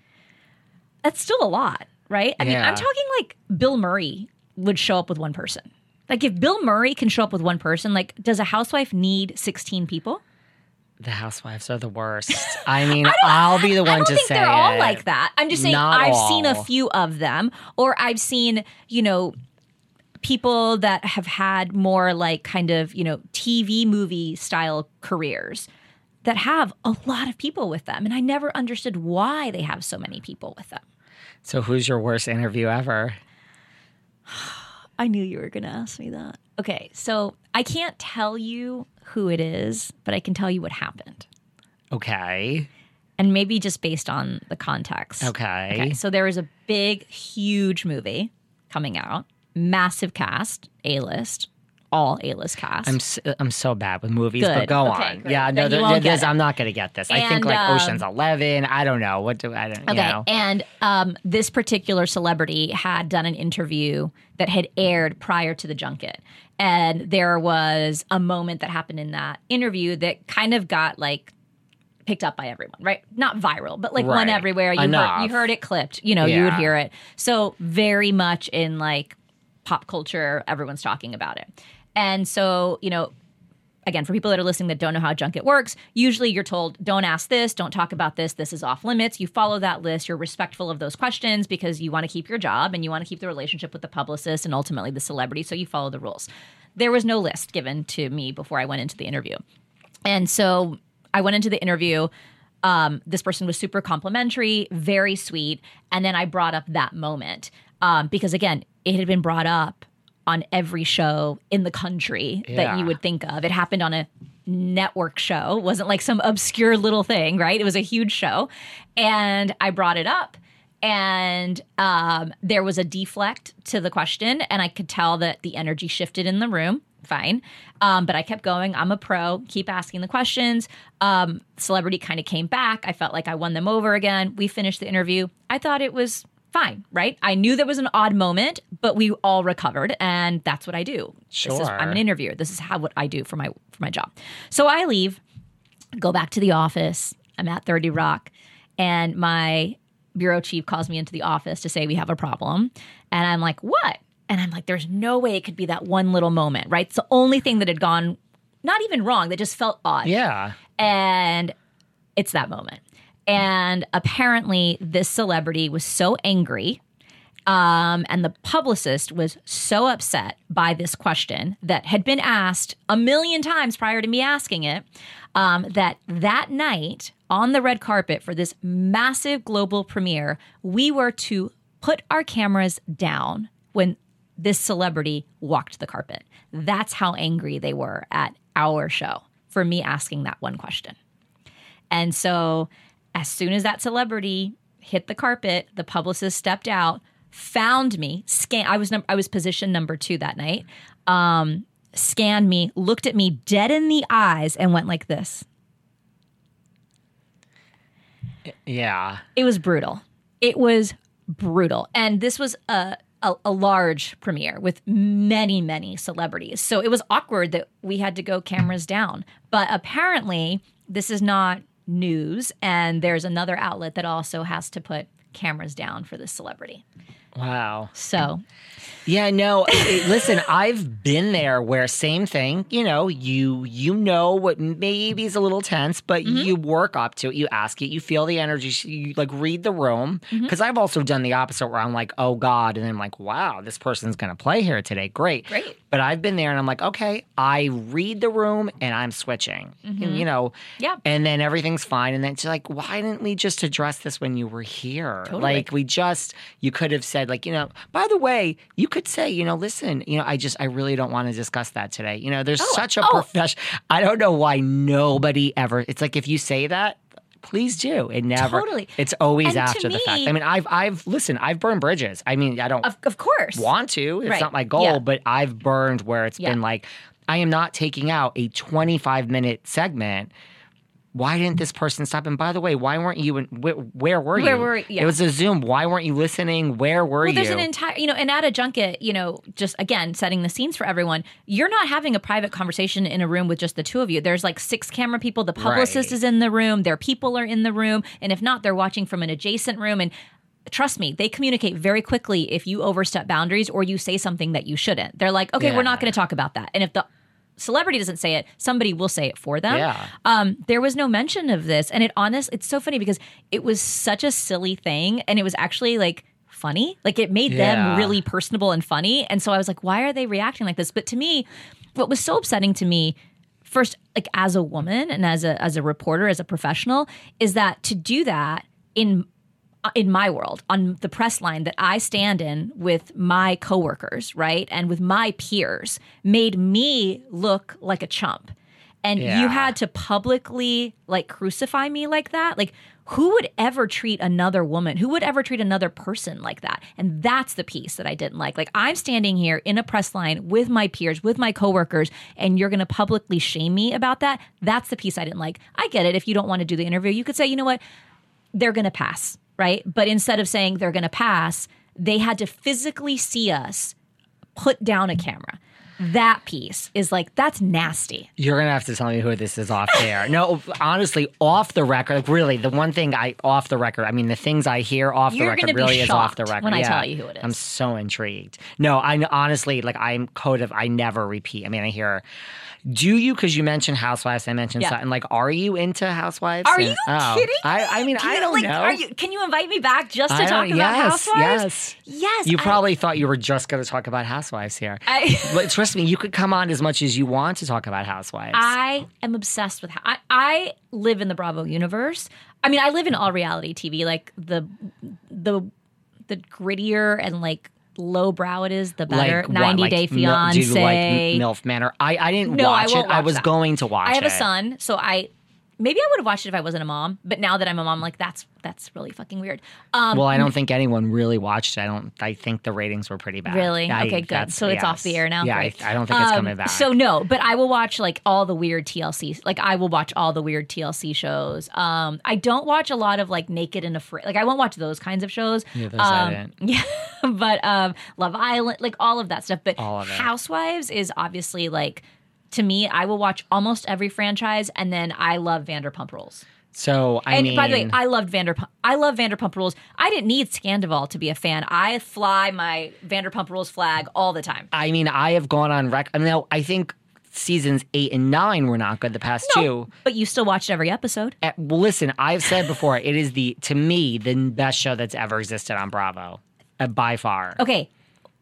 That's still a lot, right? I mean, I'm talking like Bill Murray would show up with one person. Like if Bill Murray can show up with one person, like does a housewife need 16 people? The housewives are the worst. I <laughs> mean, I'll be the I one to think say they're all it. like that. I'm just saying Not I've seen a few of them or I've seen, you know, people that have had more like kind of, you know, TV movie style careers that have a lot of people with them and I never understood why they have so many people with them. So, who's your worst interview ever? <sighs> <sighs> <sighs> I knew you were going to ask me that. Okay, so I can't tell you who it is, but I can tell you what happened. Okay. And maybe just based on the context. Okay. Okay, so there was a big, huge movie coming out, massive cast, A list, all A list cast. I'm so, I'm so bad with movies, but go Okay, on. great. Yeah, no, there- won't this- get it. I'm not going to get this. I think like um, Ocean's Eleven. I don't know what do I don't. Okay. You know. And um, this particular celebrity had done an interview that had aired prior to the junket. And there was a moment that happened in that interview that kind of got like picked up by everyone, right? Not viral, but like went Right. everywhere. You heard, you heard it clipped, you know, you would hear it. So very much in like pop culture, everyone's talking about it. And so, you know, again, for people that are listening that don't know how junket works, usually you're told, don't ask this, don't talk about this, this is off limits. You follow that list, you're respectful of those questions because you want to keep your job and you want to keep the relationship with the publicist and ultimately the celebrity, so you follow the rules. There was no list given to me before I went into the interview. And so I went into the interview. Um, this person was super complimentary, very sweet. And then I brought up that moment um, because, again, it had been brought up on every show in the country that you would think of. It happened on a network show, it wasn't like some obscure little thing, right? It was a huge show. And I brought it up. And um, there was a deflect to the question, and I could tell that the energy shifted in the room. Fine. Um, but I kept going. I'm a pro, keep asking the questions. Um, celebrity kind of came back. I felt like I won them over again. We finished the interview. I thought it was fine, right? I knew there was an odd moment, but we all recovered, and that's what I do. This is- Sure. I'm an interviewer. This is how what I do for my for my job. So I leave, go back to the office. I'm at 30 Rock, and my bureau chief calls me into the office to say we have a problem, and I'm like, what? And I'm like, there's no way it could be that one little moment, right? It's the only thing that had gone, not even wrong, that just felt odd yeah. and it's that moment. And apparently, this celebrity was so angry, um, and the publicist was so upset by this question that had been asked a million times prior to me asking it, um, that that night on the red carpet for this massive global premiere, we were to put our cameras down when this celebrity walked the carpet. That's how angry they were at our show for me asking that one question. And so, as soon as that celebrity hit the carpet, the publicist stepped out, found me, scan. I was num- I was position number two that night. Um, scanned me, looked at me dead in the eyes, and went like this. Yeah. It was brutal. It was brutal. And this was a, a, a large premiere with many, many celebrities. So it was awkward that we had to go cameras down. But apparently, this is not news. And there's another outlet that also has to put cameras down for this celebrity. Wow. So Yeah, no. it- listen, I've been there where same thing. You know, you you know what maybe is a little tense, but Mm-hmm. you work up to it. You ask it. You feel the energy. You like read the room. Mm-hmm. Because I've also done the opposite where I'm like, oh God, and then I'm like, wow, this person's gonna play here today. Great, Great. But I've been there and I'm like, okay, I read the room and I'm switching. And, you know, Mm-hmm. Yeah. and then everything's fine. And then it's like, why didn't we just address this when you were here? Totally. Like we just, you could have said, like, you know, by the way, you could say, you know, listen, you know, I just, I really don't want to discuss that today. You know, there's oh, such a oh. profession. I don't know why nobody ever. It's like if you say that. Please do. It never. Totally. It's always And after the fact. I mean, I've, I've, listen, I've burned bridges. I mean, I don't of, of course. want to. It's Right. not my goal, Yeah. but I've burned where it's Yeah. been like, I am not taking out a 25 minute segment. Why didn't this person stop? And by the way, why weren't you? In, where, where were you? Where were- yeah. It was a Zoom. Why weren't you listening? Where were Well, you? there's an entire, you know, and at a junket, you know, just again setting the scenes for everyone. You're not having a private conversation in a room with just the two of you. There's like six camera people. The publicist Right. is in the room. Their people are in the room, and if not, they're watching from an adjacent room. And trust me, they communicate very quickly if you overstep boundaries or you say something that you shouldn't. They're like, okay, we're not going to talk about that. And if the celebrity doesn't say it, somebody will say it for them. Yeah. Um, there was no mention of this, and it honest, it's so funny because it was such a silly thing, and it was actually like funny. Like it made them really personable and funny. And so I was like, why are they reacting like this? But to me, what was so upsetting to me, first, like as a woman and as a as a reporter, as a professional, is that to do that in Uh, in my world on the press line that I stand in with my coworkers, right? And with my peers made me look like a chump. And Yeah. you had to publicly like crucify me like that. Like who would ever treat another woman? Who would ever treat another person like that? And that's the piece that I didn't like. Like I'm standing here in a press line with my peers, with my coworkers, and you're going to publicly shame me about that. That's the piece I didn't like. I get it. If you don't want to do the interview, you could say, you know what? they're going to pass, right? But instead of saying they're going to pass, they had to physically see us put down a camera. That piece is like, that's nasty. You're gonna have to tell me who this is off air. no, honestly, off the record. Like really, the one thing I off the record. I mean, the things I hear off You're the record really is off the record. when I tell you who it is, I'm so intrigued. No, I honestly like I'm code of I never repeat. I mean, I hear. Do you? Because you mentioned Housewives, I mentioned Yeah. Sutton. Like, are you into Housewives? Are And- you oh, kidding? I, I mean, Can I don't like, know. Are you, can you invite me back just to I talk about yes, Housewives? Yes, Yes, You I- probably thought you were just going to talk about Housewives here. I- trust me, you could come on as much as you want to talk about Housewives. I am obsessed with. I, I live in the Bravo universe. I mean, I live in all reality TV. Like the the the grittier and like lowbrow it is, the better. Like what? 90 Like Day Mil- do you Fiance. like M- MILF Manor? I, I didn't No, watch won't it. I was that. going to watch it. I have it. a son, so I maybe I would have watched it if I wasn't a mom. But now that I'm a mom, like that's that's really fucking weird. Um, Well, I don't think anyone really watched it. I don't. I think the ratings were pretty bad. Really? I- okay, good. So it's off the air now. Yeah, I, I don't think it's Um, coming back. So no, but I will watch like all the weird TLC. Like I will watch all the weird TLC shows. Um, I don't watch a lot of like Naked and Afraid. Like I won't watch those kinds of shows. Yeah, those I um, didn't. <laughs> Yeah, but um, Love Island, like all of that stuff. But All of it. Housewives is obviously like. To me, I will watch almost every franchise, and then I love Vanderpump Rules. so I and mean, by the way, I loved Vanderpump. I love Vanderpump Rules. I didn't need Scandoval to be a fan. I fly my Vanderpump Rules flag all the time. I mean, I have gone on record. I mean, no, I think seasons eight and nine were not good. The past two. But you still watched every episode. Uh, well, listen, I've said before, it is the to me the best show that's ever existed on Bravo, uh, by far. Okay.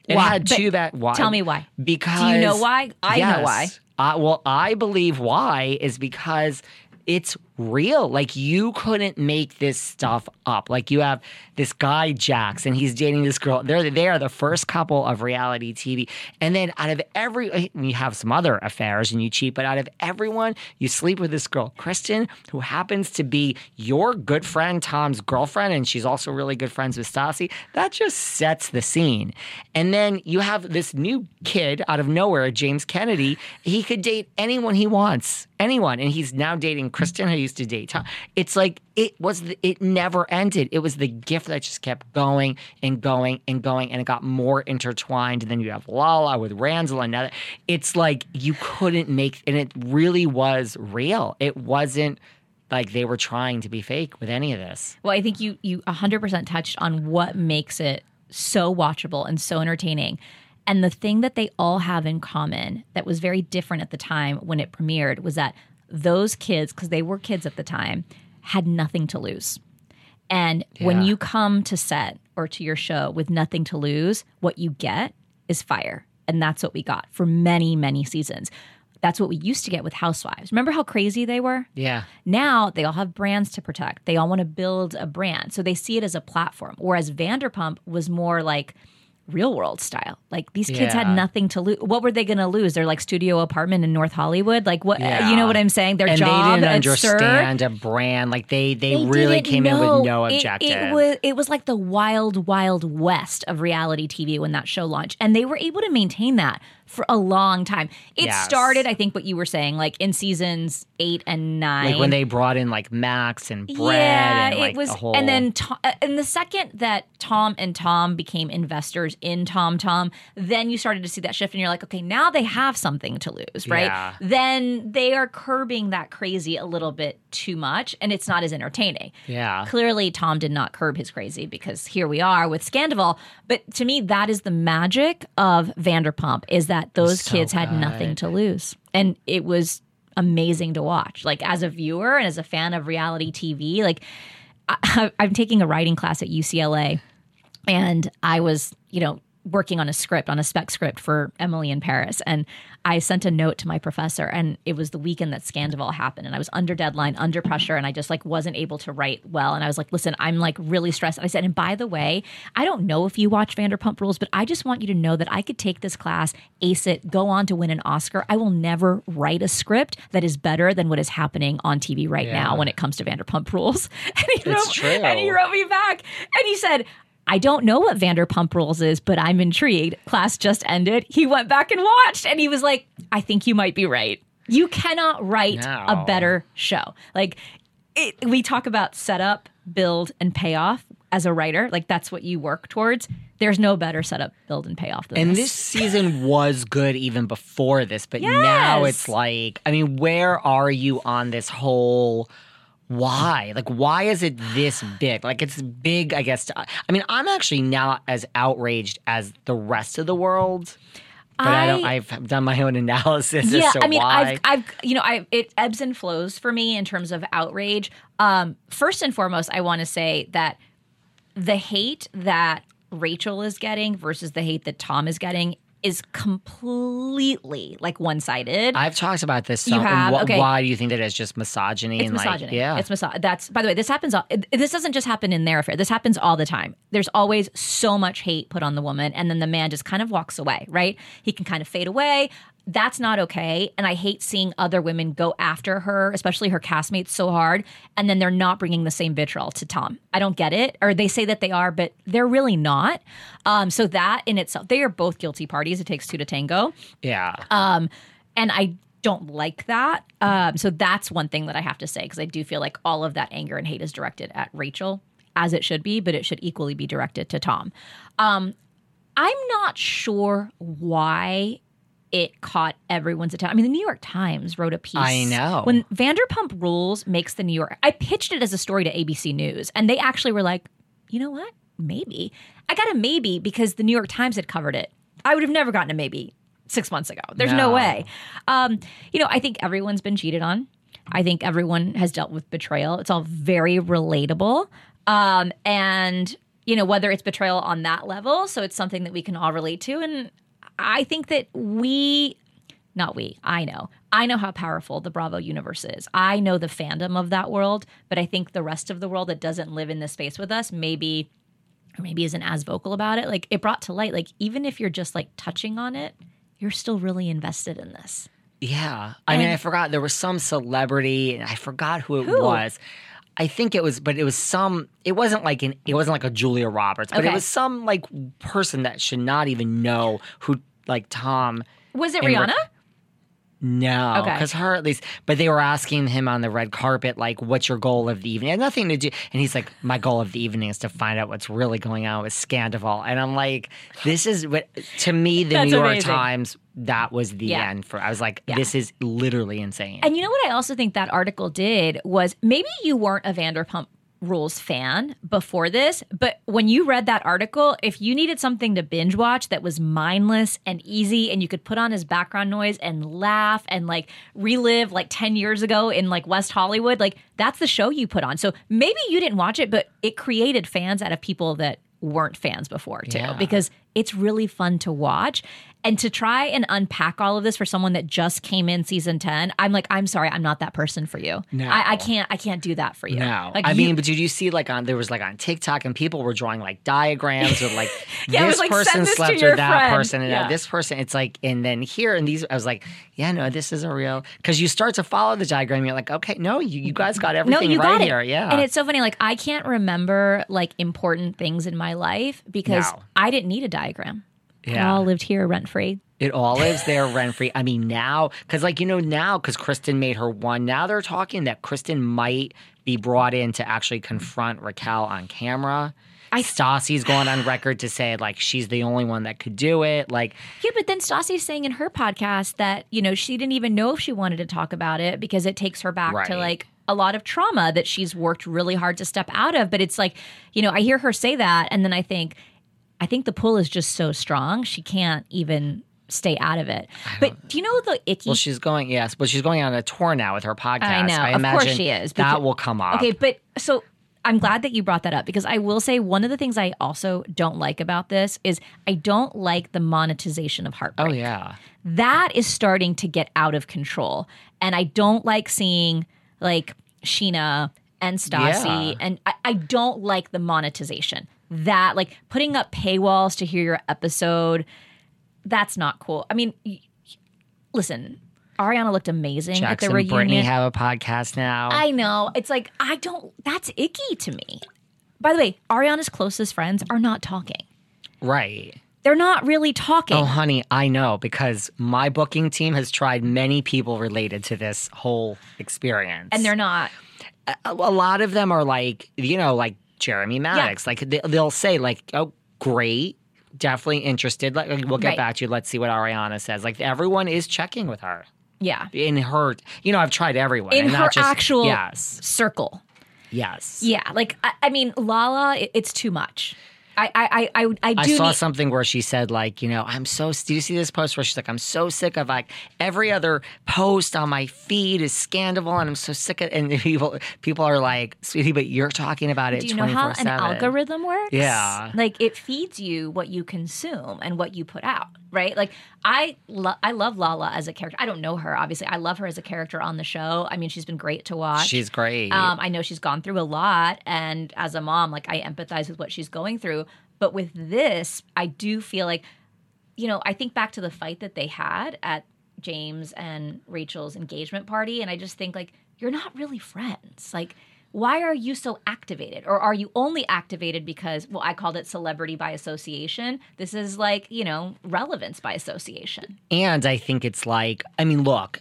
It Why? had two bad. Why? Tell me why. Because Do you know why? I know why. Well, I believe why is because it's real. Like you couldn't make this stuff up. Like you have this guy Jax, and he's dating this girl. They're they are the first couple of reality TV. And then out of every, eh, you have some other affairs and you cheat, but out of everyone, you sleep with this girl, Kristen, who happens to be your good friend Tom's girlfriend, and she's also really good friends with Stassi. That just sets the scene. And then you have this new kid out of nowhere, James Kennedy. He could date anyone he wants, anyone, and he's now dating Kristen, who used to date. It's like it was. The, it never ended. It was the gift that just kept going and going and going, and it got more intertwined. And then you have Lala with Randall and other. It's like you couldn't make, and it really was real. It wasn't like they were trying to be fake with any of this. Well, I think you you 100% touched on what makes it so watchable and so entertaining. And the thing that they all have in common that was very different at the time when it premiered was that those kids, because they were kids at the time, had nothing to lose. And when you come to set or to your show with nothing to lose, what you get is fire. And that's what we got for many, many seasons. That's what we used to get with Housewives. Remember how crazy they were? Yeah. Now they all have brands to protect. They all want to build a brand. So they see it as a platform. Whereas Vanderpump was more like real world style. Like these kids had nothing to lose. What were they going to lose? Their like studio apartment in North Hollywood? Like what Yeah. you know what I'm saying? Their and job they didn't understand a brand. Like they, they, They really came in with no It- objective. It, was it was like the wild, wild west of reality TV when that show launched, and they were able to maintain that for a long time. It Yes. started, I think, what you were saying, like in seasons eight and nine. like when they brought in like Max and Brett yeah, and like it was, the whole and then Tom, uh, and the second that Tom and Tom became investors in Tom Tom, then you started to see that shift, and you're like, okay, now they have something to lose, right? Yeah. Then they are curbing that crazy a little bit too much, and it's not as entertaining. yeah. Clearly, Tom did not curb his crazy because here we are with Scandoval. But to me, that is the magic of Vanderpump is that those So kids had nothing to lose. And it was amazing to watch. Like as a viewer and as a fan of reality TV, like I, <laughs> I'm taking a writing class at UCLA and I was, you know, working on a script, on a spec script for Emily in Paris. And I sent a note to my professor, and it was the weekend that Scandoval happened. And I was under deadline, under pressure, and I just like wasn't able to write well. And I was like, listen, I'm like really stressed. And I said, and by the way, I don't know if you watch Vanderpump Rules, but I just want you to know that I could take this class, ace it, go on to win an Oscar. I will never write a script that is better than what is happening on TV right now when it comes to Vanderpump Rules. <laughs> And he It's wrote, true. And he wrote me back, and he said, I don't know what Vanderpump Rules is, but I'm intrigued. Class just ended. He went back and watched, and he was like, I think you might be right. You cannot write a better show. Like, it, we talk about setup, build, and payoff as a writer. Like, that's what you work towards. There's no better setup, build, and payoff than And this. And this season <laughs> was good even before this, but now it's like, I mean, where are you on this whole? Why? Like, why is it this big? Like, it's big, I guess. To, I mean, I'm actually not as outraged as the rest of the world, but I, don't. I- I've done my own analysis yeah, as to I mean, why. I've, I've, you know, I it ebbs and flows for me in terms of outrage. Um, first and foremost, I want to say that the hate that Rachel is getting versus the hate that Tom is getting is completely like one sided. I've talked about this. You have? wh- Okay. Why do you think that it's just misogyny? It's and misogyny. Like, yeah, It's misogyny. That's by the way, this happens. All, it- this doesn't just happen in their affair. This happens all the time. There's always so much hate put on the woman, and then the man just kind of walks away. Right? He can kind of fade away. That's not okay. And I hate seeing other women go after her, especially her castmates, so hard, and then they're not bringing the same vitriol to Tom. I don't get it. Or they say that they are, but they're really not. Um, so that in itself, they are both guilty parties. It takes two to tango. yeah. Um, and I don't like that. Um, so that's one thing that I have to say because I do feel like all of that anger and hate is directed at Rachel, as it should be, but it should equally be directed to Tom. Um, I'm not sure why it caught everyone's attention. I mean, the New York Times wrote a piece. I know. When Vanderpump Rules makes the New York, I pitched it as a story to ABC News, and they actually were like, you know what? Maybe. I got a maybe because the New York Times had covered it. I would have never gotten a maybe six months ago. There's no, No. way. Um, you know, I think everyone's been cheated on. I think everyone has dealt with betrayal. It's all very relatable. Um, and, you know, whether it's betrayal on that level, so it's something that we can all relate to. And I think that we, not we, I know. I know how powerful the Bravo universe is. I know the fandom of that world, but I think the rest of the world that doesn't live in this space with us maybe or maybe isn't as vocal about it. Like it brought to light like even if you're just like touching on it, you're still really invested in this. Yeah. I mean, I forgot there was some celebrity and I forgot who it Who? was. I think it was, but it was some. It wasn't like an. It wasn't like a Julia Roberts, but Okay. it was some like person that should not even know who like Tom. Was it Rihanna? No, Okay. because her at least. But they were asking him on the red carpet, like, "What's your goal of the evening?" It had nothing to do. And he's like, "My goal of the evening is to find out what's really going on with Scandoval." And I'm like, "This is what to me the New York. Times. That was the Yeah. end for. I was like, Yeah. this is literally insane." And you know what I also think that article did was maybe you weren't a Vanderpump Rules fan before this, but when you read that article, if you needed something to binge watch that was mindless and easy and you could put on as background noise and laugh and like relive like 10 years ago in like West Hollywood, like that's the show you put on. So maybe you didn't watch it, but it created fans out of people that weren't fans before too Yeah. because it's really fun to watch and to try and unpack all of this for someone that just came in season 10 i'm like i'm sorry i'm not that person for you No. I, I can't i can't do that for you No, like I you- mean, but did you see like on there was like on TikTok and people were drawing like diagrams of like <laughs> Yeah, this was like, person this slept with that friend. person and Yeah. this person. It's like and then here and these. I was like, yeah, no, this isn't real because you start to follow the diagram. You're like, okay, no, you, you guys got everything no you right got it here. Yeah, and it's so funny like i can't remember like important things in my life because No. i didn't need a diagram Yeah. all lived here rent free It all lives there rent free. I mean, now, because like, you know, now, because Kristen made her one, now they're talking that Kristen might be brought in to actually confront Raquel on camera. I Stassi's going on record to say like she's the only one that could do it. Like, Yeah, but then Stassi's saying in her podcast that, you know, she didn't even know if she wanted to talk about it because it takes her back to like a lot of trauma that she's worked really hard to step out of. But it's like, you know, I hear her say that and then I think, I think the pull is just so strong, she can't even stay out of it. But do you know the icky well, she's going, yes, but she's going on a tour now with her podcast. I know. I of imagine course she is. That because- will come up. Okay, but so I'm glad that you brought that up because I will say one of the things I also don't like about this is I don't like the monetization of heartbreak. Oh, yeah. That is starting to get out of control. And I don't like seeing like Scheana and Stassi Yeah. and I, I don't like the monetization. That like putting up paywalls to hear your episode, that's not cool. I mean, y- listen, Ariana looked amazing at Jackson the and reunion. Brittany have a podcast now. I know. It's like I don't. That's icky to me. By the way, Ariana's closest friends are not talking. right. They're not really talking. Oh, honey, I know because my booking team has tried many people related to this whole experience. and they're not. a, a lot of them are like you know like Jeremy Madix like they, they'll say like oh great definitely interested like we'll get Right. back to you let's see what ariana says like everyone is checking with her Yeah. in her you know i've tried everyone In and her not just, actual yes circle. yes Yeah. Like I, I mean, Lala, it, it's too much. I I I I, I I saw need, something where she said, like, you know, I'm so. Do you see this post where she's like, I'm so sick of like every other post on my feed is scandal, and I'm so sick of. And <laughs> people, people are like, sweetie, but you're talking about it. Do you know how an algorithm works? Yeah. Like it feeds you what you consume and what you put out, right? Like I lo- I love Lala as a character. I don't know her, obviously. I love her as a character on the show. I mean, she's been great to watch. She's great. Um, I know she's gone through a lot, and as a mom, like I empathize with what she's going through. But with this, I do feel like, you know, I think back to the fight that they had at James and Rachel's engagement party, and I just think like you're not really friends. Like, why are you so activated, or are you only activated because? Well, I called it celebrity by association. This is like you know relevance by association. And I think it's like, I mean, look,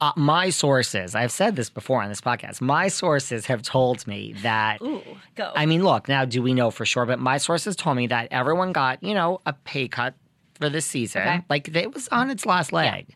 uh, my sources, I've said this before on this podcast, my sources have told me that. Ooh, go. I mean, look, now do we know for sure? But my sources told me that everyone got, you know, a pay cut for this season. Okay. Like it was on its last leg.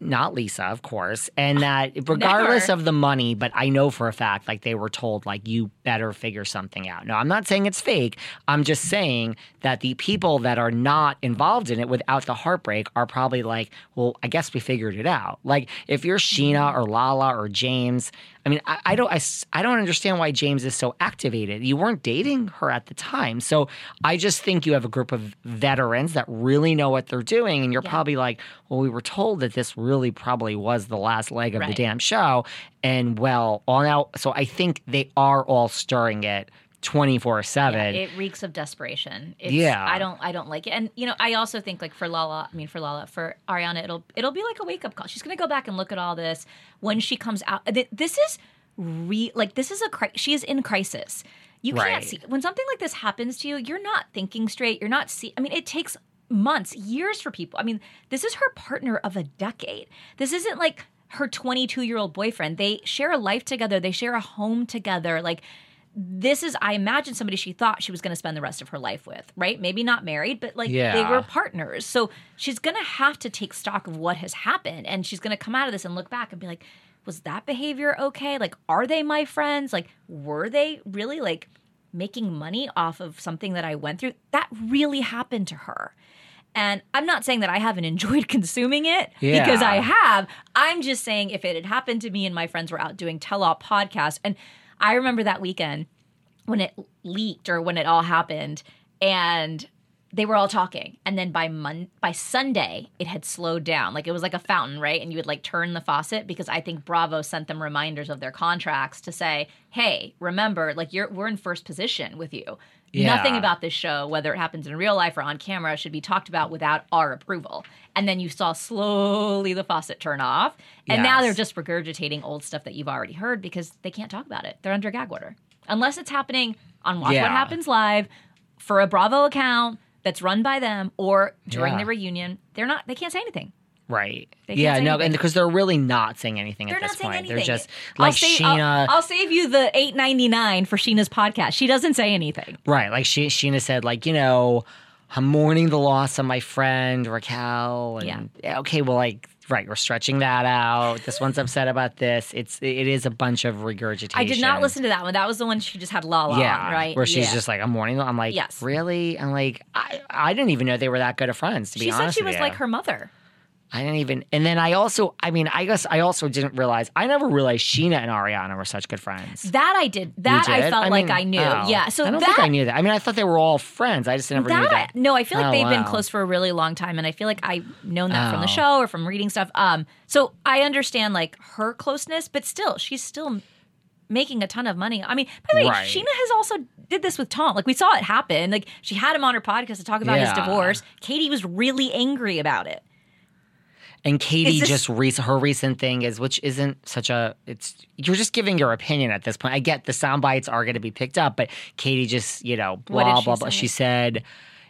Not Lisa, of course. And that <laughs> regardless Never. of the money, but I know for a fact, like they were told, like, you better figure something out. No, I'm not saying it's fake. I'm just saying that the people that are not involved in it without the heartbreak are probably like, well, I guess we figured it out. Like if you're Scheana or Lala or James, I mean, I, I don't, I, I don't understand why James is so activated. You weren't dating her at the time, so I just think you have a group of veterans that really know what they're doing, and you're probably like, well, we were told that this really probably was the last leg of the damn show, and well, all now, so I think they are all stirring it twenty four Yeah, seven. it reeks of desperation. It's, Yeah. I don't. I don't like it. And you know, I also think like for Lala, I mean for Lala, for Ariana, it'll it'll be like a wake up call. She's gonna go back and look at all this when she comes out. This is re like this is a cri- she is in crisis. You can't Right. see when something like this happens to you. You're not thinking straight. You're not see. I mean, it takes months, years for people. I mean, this is her partner of a decade. This isn't like her 22 year old boyfriend. They share a life together. They share a home together. Like this is i imagine somebody she thought she was going to spend the rest of her life with right maybe not married but like they were partners so she's going to have to take stock of what has happened and she's going to come out of this and look back and be like was that behavior okay? Like, are they my friends? Like, were they really like making money off of something that I went through? That really happened to her. And I'm not saying that I haven't <laughs> enjoyed consuming it because I have. I'm just saying if it had happened to me and my friends were out doing tell all podcasts, and I remember that weekend when it leaked or when it all happened, and they were all talking, and then by Mon- by Sunday it had slowed down. Like it was like a fountain, right? And you would like turn the faucet because I think Bravo sent them reminders of their contracts to say, "Hey, remember, like you're we're in first position with you." Yeah. Nothing about this show, whether it happens in real life or on camera, should be talked about without our approval. And then you saw slowly the faucet turn off. And now they're just regurgitating old stuff that you've already heard because they can't talk about it. They're under gag order. Unless it's happening on Watch What Happens Live for a Bravo account that's run by them or during Yeah. the reunion, they're not they can't say anything. Right. Yeah, no, anything. and because they're really not saying anything They're at this not saying point. anything. They're just I'll like save- Scheana. I'll, I'll save you the eight ninety nine for Scheana's podcast. She doesn't say anything. Right. Like she, Scheana said, like, you know, I'm mourning the loss of my friend Raquel. And yeah. okay, well, like, right, we're stretching that out. This one's upset about this. It's it is a bunch of regurgitation. I did not listen to that one. That was the one she just had Lala Yeah, on, right? Where she's Yeah. just like, I'm mourning. I'm like, Yes. really? I'm like, I, I didn't even know they were that good of friends. To be honest. She said she was you. like her mother. I didn't even. And then I also, I mean, I guess I also didn't realize. I never realized Scheana and Ariana were such good friends. That I did. That I felt like mean, I knew. oh. Yeah. So I don't that think I knew that. I mean, I thought they were all friends. I just never knew that that. No, I feel like Oh, they've been close for a really long time, and I feel like I've known that from the Oh. show or from reading stuff. Um, so I understand like her closeness, but still, she's still making a ton of money. I mean, by the way, Right. Scheana has also did this with Tom. Like we saw it happen. Like she had him on her podcast to talk about his divorce. Katie was really angry about it. And Katie this- just re- her recent thing is, which isn't such a. It's you're just giving your opinion at this point. I get the sound bites are going to be picked up, but Katie just you know blah blah blah. say? She said,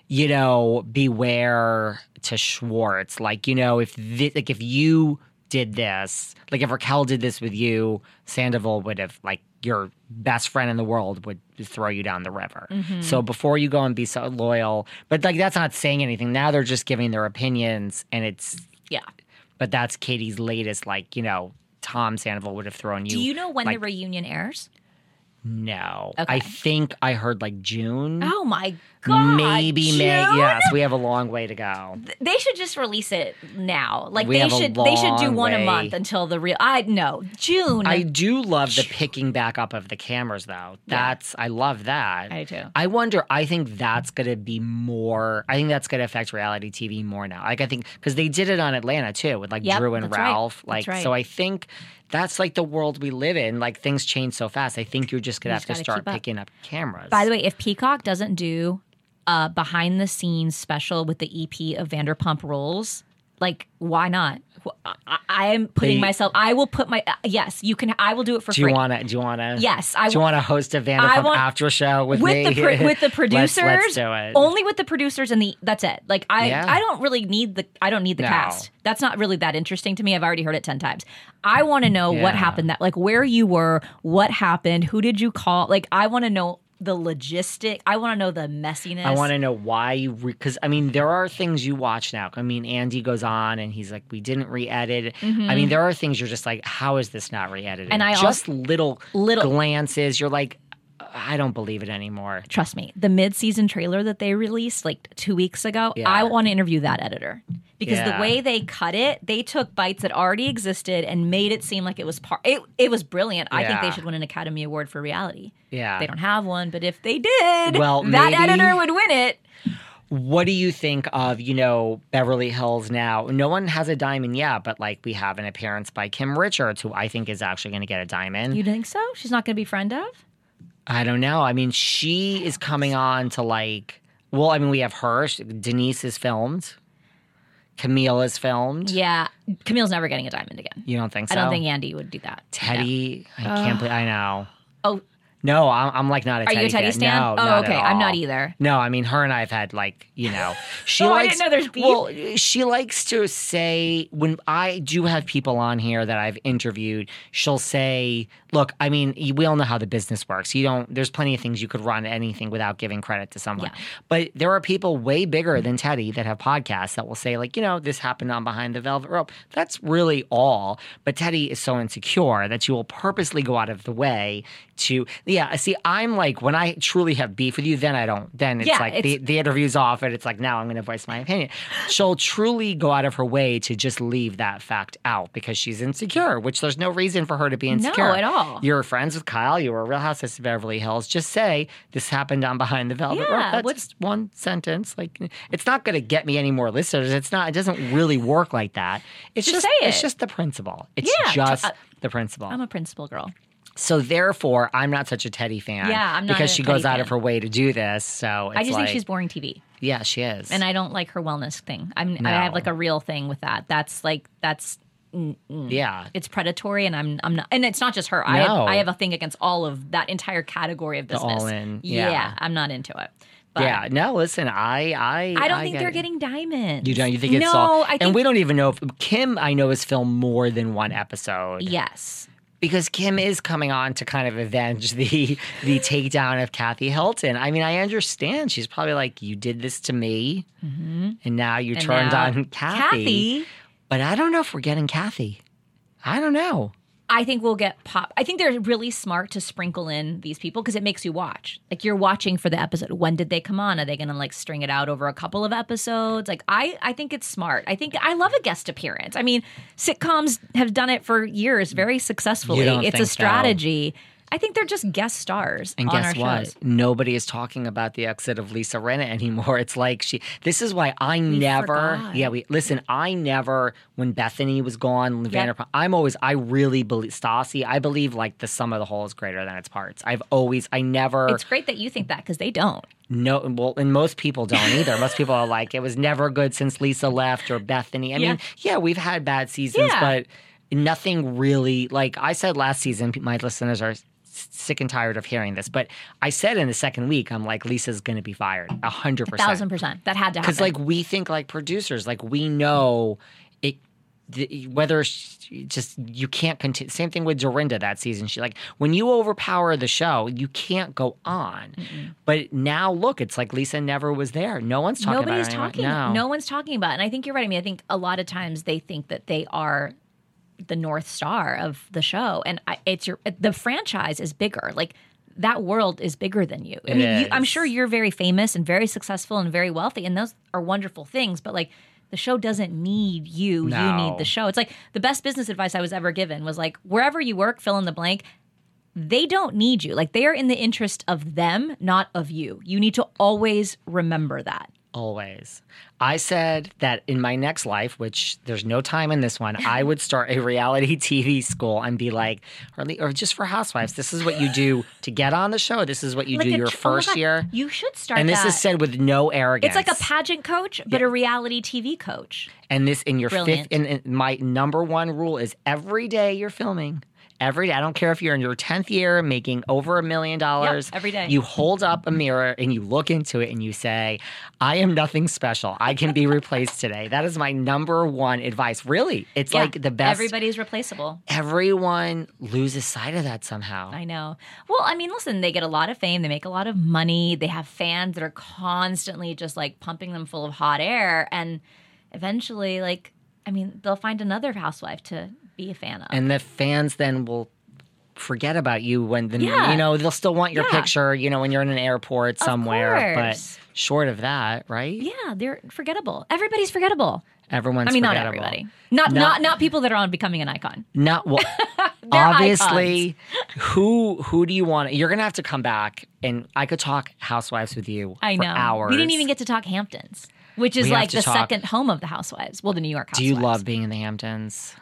you know, beware to Schwartz. Like you know, if thi- like if you did this, like if Raquel did this with you, Sandoval would have like your best friend in the world would throw you down the river. Mm-hmm. So before you go and be so loyal, but like that's not saying anything. Now they're just giving their opinions, and it's Yeah. But that's Katie's latest. Like you know, Tom Sandoval would have thrown you. Do you know when like, the reunion airs? No, Okay. I think I heard like June. Oh my god! Maybe May. Yes, we have a long way to go. They should just release it now. Like We they should they should do one a month until the real I no. June. I do love the picking back up of the cameras, though. That's I love that. I do. I wonder. I think that's going to be more. I think that's going to affect reality TV more now. Like I think because they did it on Atlanta too with like Yep, Drew and right. Ralph. That's Like right. so, I think that's like the world we live in. Like things change so fast. I think you're just going You to have to start up. picking up cameras. By the way, if Peacock doesn't do a behind the scenes special with the EP of Vanderpump Rules, like why not? I, I am putting myself. I will put my uh, yes. You can. I will do it for free. do you want to? Do you want to? Yes, I Do you want to host a Vanderpump want- after show with, with me? the pr- with the <laughs> Let's- producers. let's do it. Only with the producers and the that's it. Like I Yeah. I don't really need the I don't need the No. cast. That's not really that interesting to me. I've already heard it 10 times. I want to know what happened that like where you were, what happened, who did you call? Like I want to know the logistic. I want to know the messiness. I want to know why you because I mean there are things you watch now. I mean Andy goes on and he's like we didn't re-edit. I mean there are things you're just like how is this not re-edited? Mm-hmm. And I just little Little- glances. You're like I don't believe it anymore. Trust me, the mid-season trailer that they released like two weeks ago, Yeah. I want to interview that editor because the way they cut it, they took bites that already existed and made it seem like it was part. It, it was brilliant. I think they should win an Academy Award for reality. Yeah. They don't have one, but if they did, Well, that maybe- editor would win it. What do you think of, you know, Beverly Hills now? No one has a diamond yet, but like we have an appearance by Kim Richards, who I think is actually going to get a diamond. You think so? She's not going to be friend of? I don't know. I mean, she is coming on to like, well, I mean, we have her. Denise is filmed. Camille is filmed. Yeah, Camille's never getting a diamond again. You don't think so? I don't think Andy would do that. Teddi, I can't believe, I know. Oh, No, I'm, I'm like not a Are Teddi you a Teddi fan. stan? No, oh, okay. I'm not either. No, I mean her and I have had like you know <laughs> she Oh, I likes didn't know there's beef. well she likes to say when I do have people on here that I've interviewed she'll say look I mean we all know how the business works you don't there's plenty of things you could run anything without giving credit to someone Yeah. but there are people way bigger than Teddi that have podcasts that will say like you know this happened on behind the velvet rope that's really all but Teddi is so insecure that you will purposely go out of the way to yeah see I'm like when I truly have beef with you then I don't then it's Yeah, like the, it's- the interview's off and it's like now I'm going to voice my opinion. She'll truly go out of her way to just leave that fact out because she's insecure, which there's no reason for her to be insecure at all. You're friends with Kyle. You were a Real Housewives of Beverly Hills. Just say this happened on Behind the Velvet Rope. Yeah, That's what- just one sentence. Like it's not going to get me any more listeners. It's not. It doesn't really work like that. It's Just just, say It's just the principle. It's Yeah, just uh, the principle. I'm a principal girl. So therefore, I'm not such a Teddi fan. Yeah, I'm not because she Teddi goes out of her way to do this. So it's I just like, think she's boring TV. Yeah, she is. and I don't like her wellness thing. I'm I have like a real thing with that. That's like that's mm, mm. yeah. it's predatory, and I'm I'm not. And it's not just her. I have, I have a thing against all of that entire category of business. all-in, Yeah. yeah. I'm not into it. But yeah, no. Listen, I, I, I don't think get they're it. getting diamonds. You don't. You think it's no? all? I think and we don't even know if Kim. I know has filmed more than one episode. yes. Because Kim is coming on to kind of avenge the the takedown of Kathy Hilton. I mean, I understand. She's probably like, "You did this to me, mm-hmm. and now you And turned now- on Kathy. Kathy. But I don't know if we're getting Kathy. I don't know. I think we'll get pop. I think they're really smart to sprinkle in these people because it makes you watch. Like you're watching for the episode. When did they come on? Are they going to like string it out over a couple of episodes? Like I, I think it's smart. I think I love a guest appearance. I mean, sitcoms have done it for years very successfully. It's a so? I think they're just guest stars And guess what? shows. Nobody is talking about the exit of Lisa Rinna anymore. <laughs> It's like she. This is why I never. forgot. Yeah, we listen. I never when Bethenny was gone. Vanderpump. I'm always. I really believe Stassi. I believe like the sum of the whole is greater than its parts. I've always. I never. It's great that you think that because they don't. No, well, and most people don't either. most people are like, it was never good since Lisa left or Bethenny. I Yeah. mean, yeah, we've had bad seasons, Yeah. but nothing really. Like I said last season, my listeners are sick and tired of hearing this, but I said in the second week, I'm like, Lisa's going to be fired, a hundred percent, Thousand percent. That had to happen. because like we think like producers, like we know it. The, whether just you can't continue. Same thing with Dorinda that season. She like when you overpower the show, you can't go on. But now look, it's like Lisa never was there. No one's talking Nobody's about it anymore. talking. No. No one's talking about it. And I think you're right. I mean, I think a lot of times they think that they are the North Star of the show. And I, it's your, the franchise is bigger. Like, that world is bigger than you. I It mean, you, I'm sure you're very famous and very successful and very wealthy, and those are wonderful things. But like, the show doesn't need you. You need the show. It's like the best business advice I was ever given was like, wherever you work, fill in the blank they don't need you. Like they are in the interest of them, not of you. You need to always remember that. Always. I said that in my next life, which there's no time in this one, I would start a reality <laughs> TV school and be like, or, le- or just for housewives, this is what you do to get on the show. This is what you Like do a your oh first God, year. You should start And this that. is said with no arrogance. It's like a pageant coach, but a reality TV coach. And this in your Brilliant. fifth, and, and my number one rule is every day you're filming. Every day, I don't care if you're in your 10th year making over a million dollars. every day. You hold up a mirror and you look into it and you say, I am nothing special. I can be replaced today. That is my number one advice. Really, it's Yeah, like the best. Everybody's replaceable. Everyone loses sight of that somehow. I know. Well, I mean, listen, they get a lot of fame, they make a lot of money, they have fans that are constantly just like pumping them full of hot air. And eventually, like, I mean, they'll find another housewife to be a fan of. and the fans then will forget about you when the Yeah. you know they'll still want your Yeah. picture you know when you're in an airport somewhere but short of that right yeah, they're forgettable. Everybody's forgettable. everyone's I mean, not everybody. Not, Not- not not people that are on becoming an icon. not well <laughs> obviously who who do you want you're gonna have to come back and i could talk housewives with you I know. hours We didn't even get to talk Hamptons, which is We like the talk- second home of the Housewives. Well, the New York housewives. do you love being in the hamptons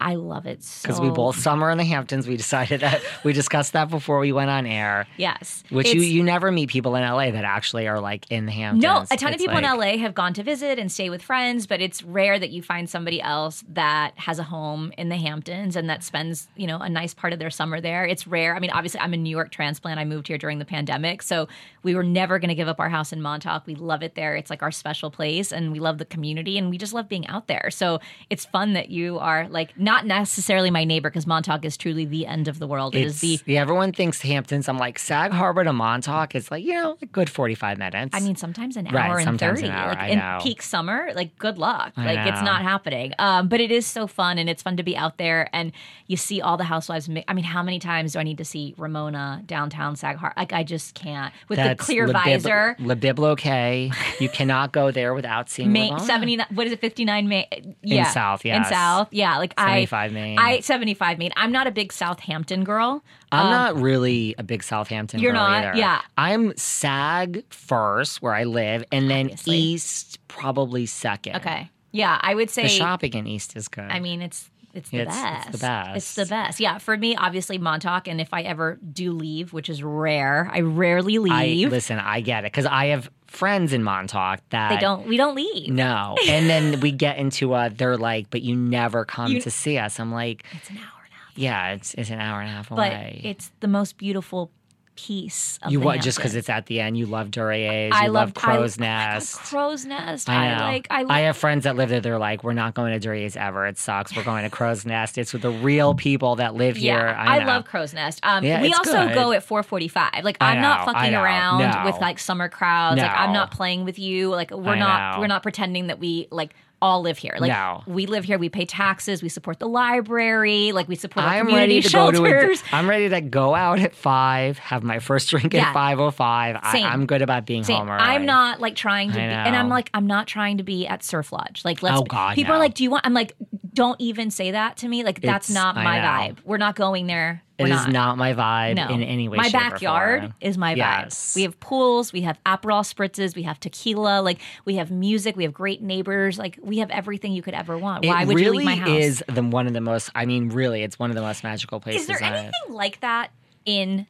I love it so Because we both summer in the Hamptons. We decided that <laughs> we discussed that before we went on air. Yes. Which you, you never meet people in LA that actually are like in the Hamptons. No, a ton of people like- in LA have gone to visit and stay with friends, but it's rare that you find somebody else that has a home in the Hamptons and that spends, you know, a nice part of their summer there. It's rare. I mean, obviously, I'm a New York transplant. I moved here during the pandemic, so we were never going to give up our house in Montauk. We love it there. It's like our special place, and we love the community, and we just love being out there. So it's fun that you are like not necessarily my neighbor because Montauk is truly the end of the world. It is It's, the yeah, everyone thinks Hamptons. I'm like Sag Harbor to Montauk is like you know a good 45 minutes. I mean, sometimes an Right, hour and sometimes thirty. an hour, like in know. peak summer, like good luck. I like it's not happening. Um, but it is so fun, and it's fun to be out there, and you see all the housewives. I mean, how many times do I need to see Ramona downtown Sag Harbor? Like I just can't with the clear visor. Le Bilboquet. You cannot go there without seeing Main, Ramona. 79 what is it 59 Main yeah South, Yeah. in. South yeah like 75 I Main. I 75 Main I'm not a big Southampton girl I'm Um, not really a big Southampton. You're girl not? either. Yeah. I'm SAG first, where I live, and then Obviously. East probably second. okay yeah I would say The shopping in East is good. I mean, it's it's the It's- best. it's the best. It's the best. Yeah, for me, obviously Montauk, and if I ever do leave, which is rare, I rarely I leave. listen. I get it because I have friends in Montauk that they don't. We don't leave. No, <laughs> and then we get into a they're like, but you never come You- to see us. I'm like, It's an hour and a half. yeah, it's it's an hour and a half away. But away. it's the most beautiful piece of you what? Just because it's at the end, you love Duryea's. I You love love Crow's I, I Nest. love Crow's Nest. I know. like. I, love, have friends that live there. They're like, we're not going to Duryea's ever. It sucks. We're going to Crow's Nest. It's with the real people that live Yeah, here. I, I, love Crow's Nest. Um, Yeah, we also good. go at 4:45. Like I I'm not know, I fucking around No. with like summer crowds. Like I'm not playing with you. Like we're I not we're not pretending that we like all live here. Like No. we live here. We pay taxes. We support the library. Like we support our I'm community ready to shelters. go to. A, I'm ready to go out at five, have my first drink Yeah. at five oh five. I'm good about being Same. home early. I'm not like trying to I be, and I'm like, I'm not trying to be at Surf Lodge. Like, let's. Oh, God, people are like, do you want? I'm like, don't even say that to me. Like, that's It's- not my vibe. We're not going there. It We're is not. not my vibe No. in any way. My backyard is my vibe. We have pools, we have Aperol spritzes, we have tequila, like we have music, we have great neighbors, like we have everything you could ever want. Why would really you leave my house? is the one of the most. I mean, really, it's one of the most magical places. Is there anything like that in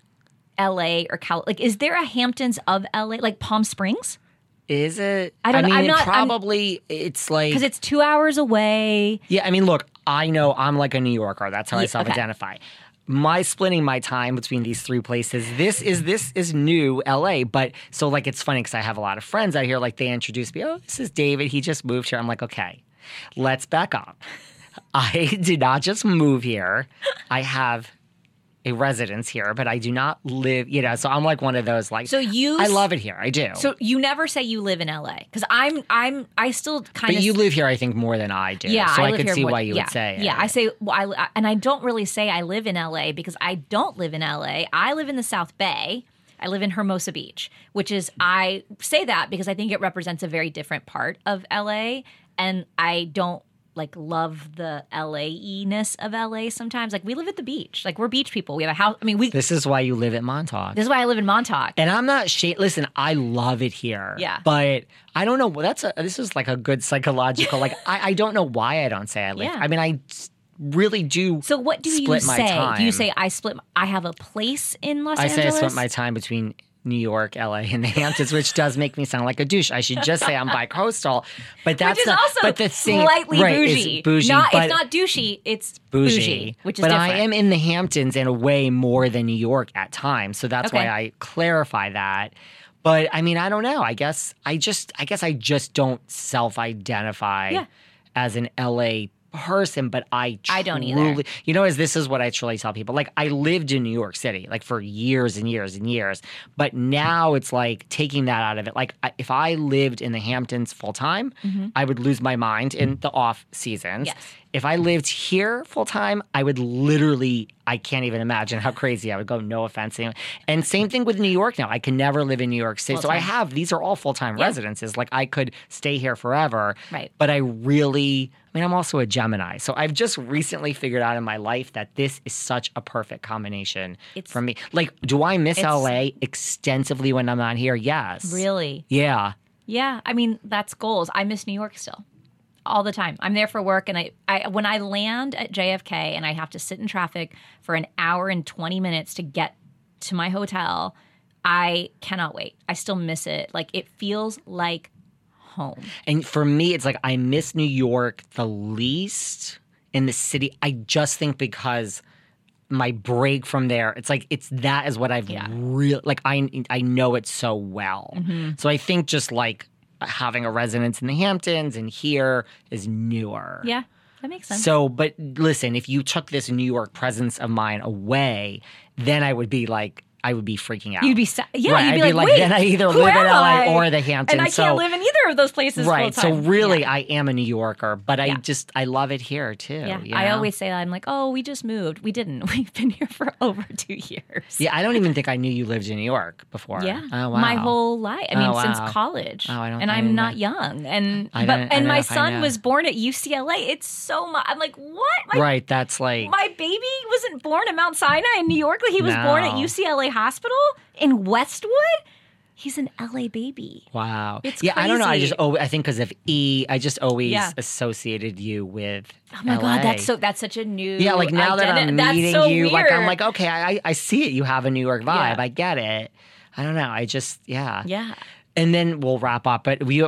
LA or Cal? Like, is there a Hamptons of LA, like Palm Springs? Is it? I don't know. mean, I'm not- I'm- probably. it's like Because it's two hours away. Yeah, I mean, look, I know I'm like a New Yorker. That's how I Yeah, okay. My splitting my time between these three places. This is this is new LA, but so like it's funny because I have a lot of friends out here. Like they introduce me. Oh, this is David. He just moved here. I'm like, okay, let's back up. <laughs> I did not just move here. I have a residence here, but I do not live. You know, so I'm like one of those like. So you- I love it here. I do. So you never say you live in LA because I'm I'm I still kind of but you live here, I think, more than I do. Yeah, so I, I, could see more- why you yeah, would say. Yeah, it. I say, well, I, and I don't really say I live in LA because I don't live in LA. I live in the South Bay. I live in Hermosa Beach, which is I say that because I think it represents a very different part of LA, and I don't like love the LA ness of LA sometimes. Like we live at the beach, like we're beach people. We have a house. I mean, we. This, is why you live at Montauk. This is why I live in Montauk. And I'm not shade. Listen, I love it here. Yeah. But I don't know. That's a. This is like a good psychological. like <laughs> I, I don't know why I don't say I live. Yeah. I mean, I really do. so what do you split say? Do you say I split? I have a place in Los I Angeles. say I spent my time between New York, LA, and the Hamptons, which does make me sound like a douche. I should just say I'm bi-coastal. But that's the, also but the thing, slightly right, bougie. bougie, Not, it's not douchey. It's bougie, bougie, which is but different. I am in the Hamptons in a way more than New York at times, so that's Okay. why I clarify that. But I mean, I don't know. I guess I just, I guess I just don't self-identify Yeah. as an LA person, but I I don't either. truly- You know, as this is what I truly tell people. Like I lived in New York City like for years and years and years, but now it's like taking that out of it. Like I- if I lived in the Hamptons full time, mm-hmm. I would lose my mind in the off seasons. Yes. If I lived here full time, I would literally, I can't even imagine how crazy I would go. No offense. anyone. And same thing with New York now. I can never live in New York City. So I have, these are all full time Yeah. residences. Like I could stay here forever. Right. But I really, mean, I'm also a Gemini. So I've just recently figured out in my life that this is such a perfect combination It's- for me. Like, do I miss LA extensively when I'm not here? Yes. really. Yeah. Yeah, I mean that's goals. I miss New York still. all the time. I'm there for work, and I, I when I land at JFK and I have to sit in traffic for an hour and 20 minutes to get to my hotel, I cannot wait. I still miss it. Like it feels like home. And for me, it's like I miss New York the least in the city. I just think because my break from there, it's like it's that is what I've Yeah. really like. I I know it so well. Mm-hmm. So I think just like having a residence in the Hamptons and here is newer. Yeah, that makes sense. So, but listen, if you took this New York presence of mine away, then I would be like, I would be freaking out. You'd be sa- yeah. Right, You'd be I'd be like, like, wait, then I either live in am LA I? or the Hamptons. and I so, can't live in either of those places. Right. So really, Yeah. I am a New Yorker, but I Yeah. just I love it here too. Yeah, you I always say that. I'm like, oh, we just moved. We didn't. <laughs> We've been here for <laughs> over two years. Yeah, I don't even think I knew you lived in New York before. Yeah, Oh wow. my whole life. I oh, mean, Oh, since college. Oh, I don't- and I I'm didn't know. young. And I but and my son was born at UCLA. It's so much. I'm like, what? My, right. That's like my baby wasn't born at Mount Sinai in New York. Like he was born at UCLA Hospital in Westwood. He's an LA baby. wow. It's yeah, I don't know. I just oh, I think because of E, I just always Yeah. associated you with. Oh my god, that's so. That's such a new. Yeah, like now that identi- I'm that's meeting so you, like I'm weird. like, okay, I I see it. You have a New York vibe. Yeah. I get it. I don't know. I just yeah. yeah. And then we'll wrap up. But we,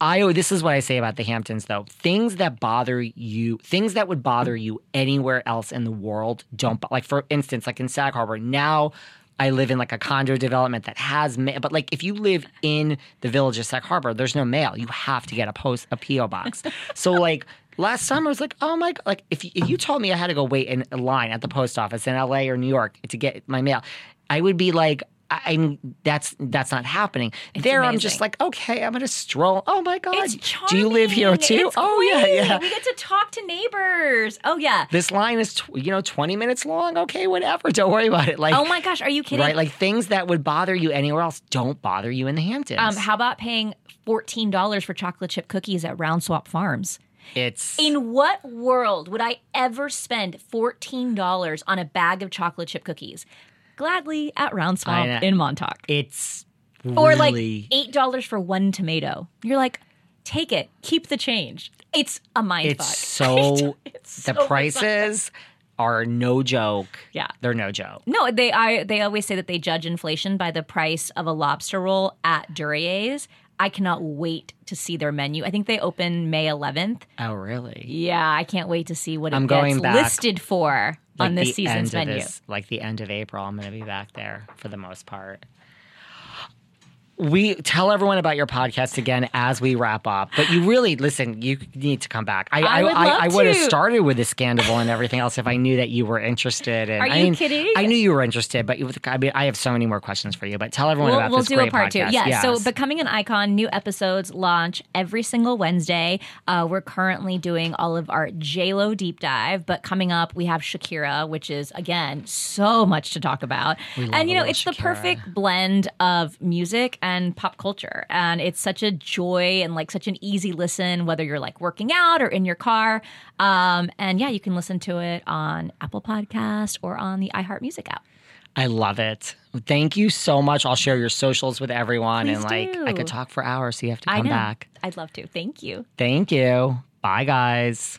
I, oh, this is what I say about the Hamptons, though. Things that bother you, things that would bother you anywhere else in the world, don't. bo- Like for instance, like in Sag Harbor, now I live in like a condo development that has mail. But like if you live in the village of Sag Harbor, there's no mail. You have to get a post, a PO box. so like. Last summer, I was like, oh my god! Like, if you, if you told me I had to go wait in line at the post office in LA or New York to get my mail, I would be like, I, I'm that's that's not happening. there, I'm just like, okay, I'm gonna stroll. Oh my god, It's do you live here too? It's oh yeah, yeah. We get to talk to neighbors. Oh yeah. This line is tw- you know 20 minutes long. Okay, whatever. <laughs> Don't worry about it. Like, Oh my gosh, are you kidding? right? Like things that would bother you anywhere else don't bother you in the Hamptons. um, how about paying fourteen dollars for chocolate chip cookies at Round Swamp Farms? it's In what world would I ever spend fourteen dollars on a bag of chocolate chip cookies? Gladly at Round Swamp in Montauk. it's or like eight dollars for one tomato. You're like, take it, keep the change. It's a mind it's fuck. <laughs> so It's <laughs> the so prices are no joke. Yeah. they're no joke. No, they I they always say that they judge inflation by the price of a lobster roll at Duryea's. I cannot wait to see their menu. I think they open May 11th. Oh really? Yeah, I can't wait to see what it I'm gets listed for on Like this the season's menu. this- like the end of April, I'm going to be back there for the most part. We tell everyone about your podcast again as we wrap up, but you really listen. You need to come back. I I would I, I would have started with the scandal and everything else if I knew that you were interested. And Are I you mean, kidding? I knew you were interested, but you, I mean, I have so many more questions for you. But tell everyone We'll, about we'll this do great a part podcast. two. Yeah. So, Becoming an Icon, new episodes launch every single Wednesday. Uh, we're currently doing all of our JLo deep dive, but coming up, we have Shakira, which is, again, so much to talk about. And, you know, it's the perfect blend of music and pop culture. And it's such a joy and like such an easy listen, whether you're like working out or in your car. Um, and yeah, you can listen to it on Apple Podcast or on the iHeart Music app. I love it. Thank you so much. I'll share your socials with everyone, and Please like I could talk for hours, so you have to come back. I'd love to. Thank you. Thank you. Bye, guys.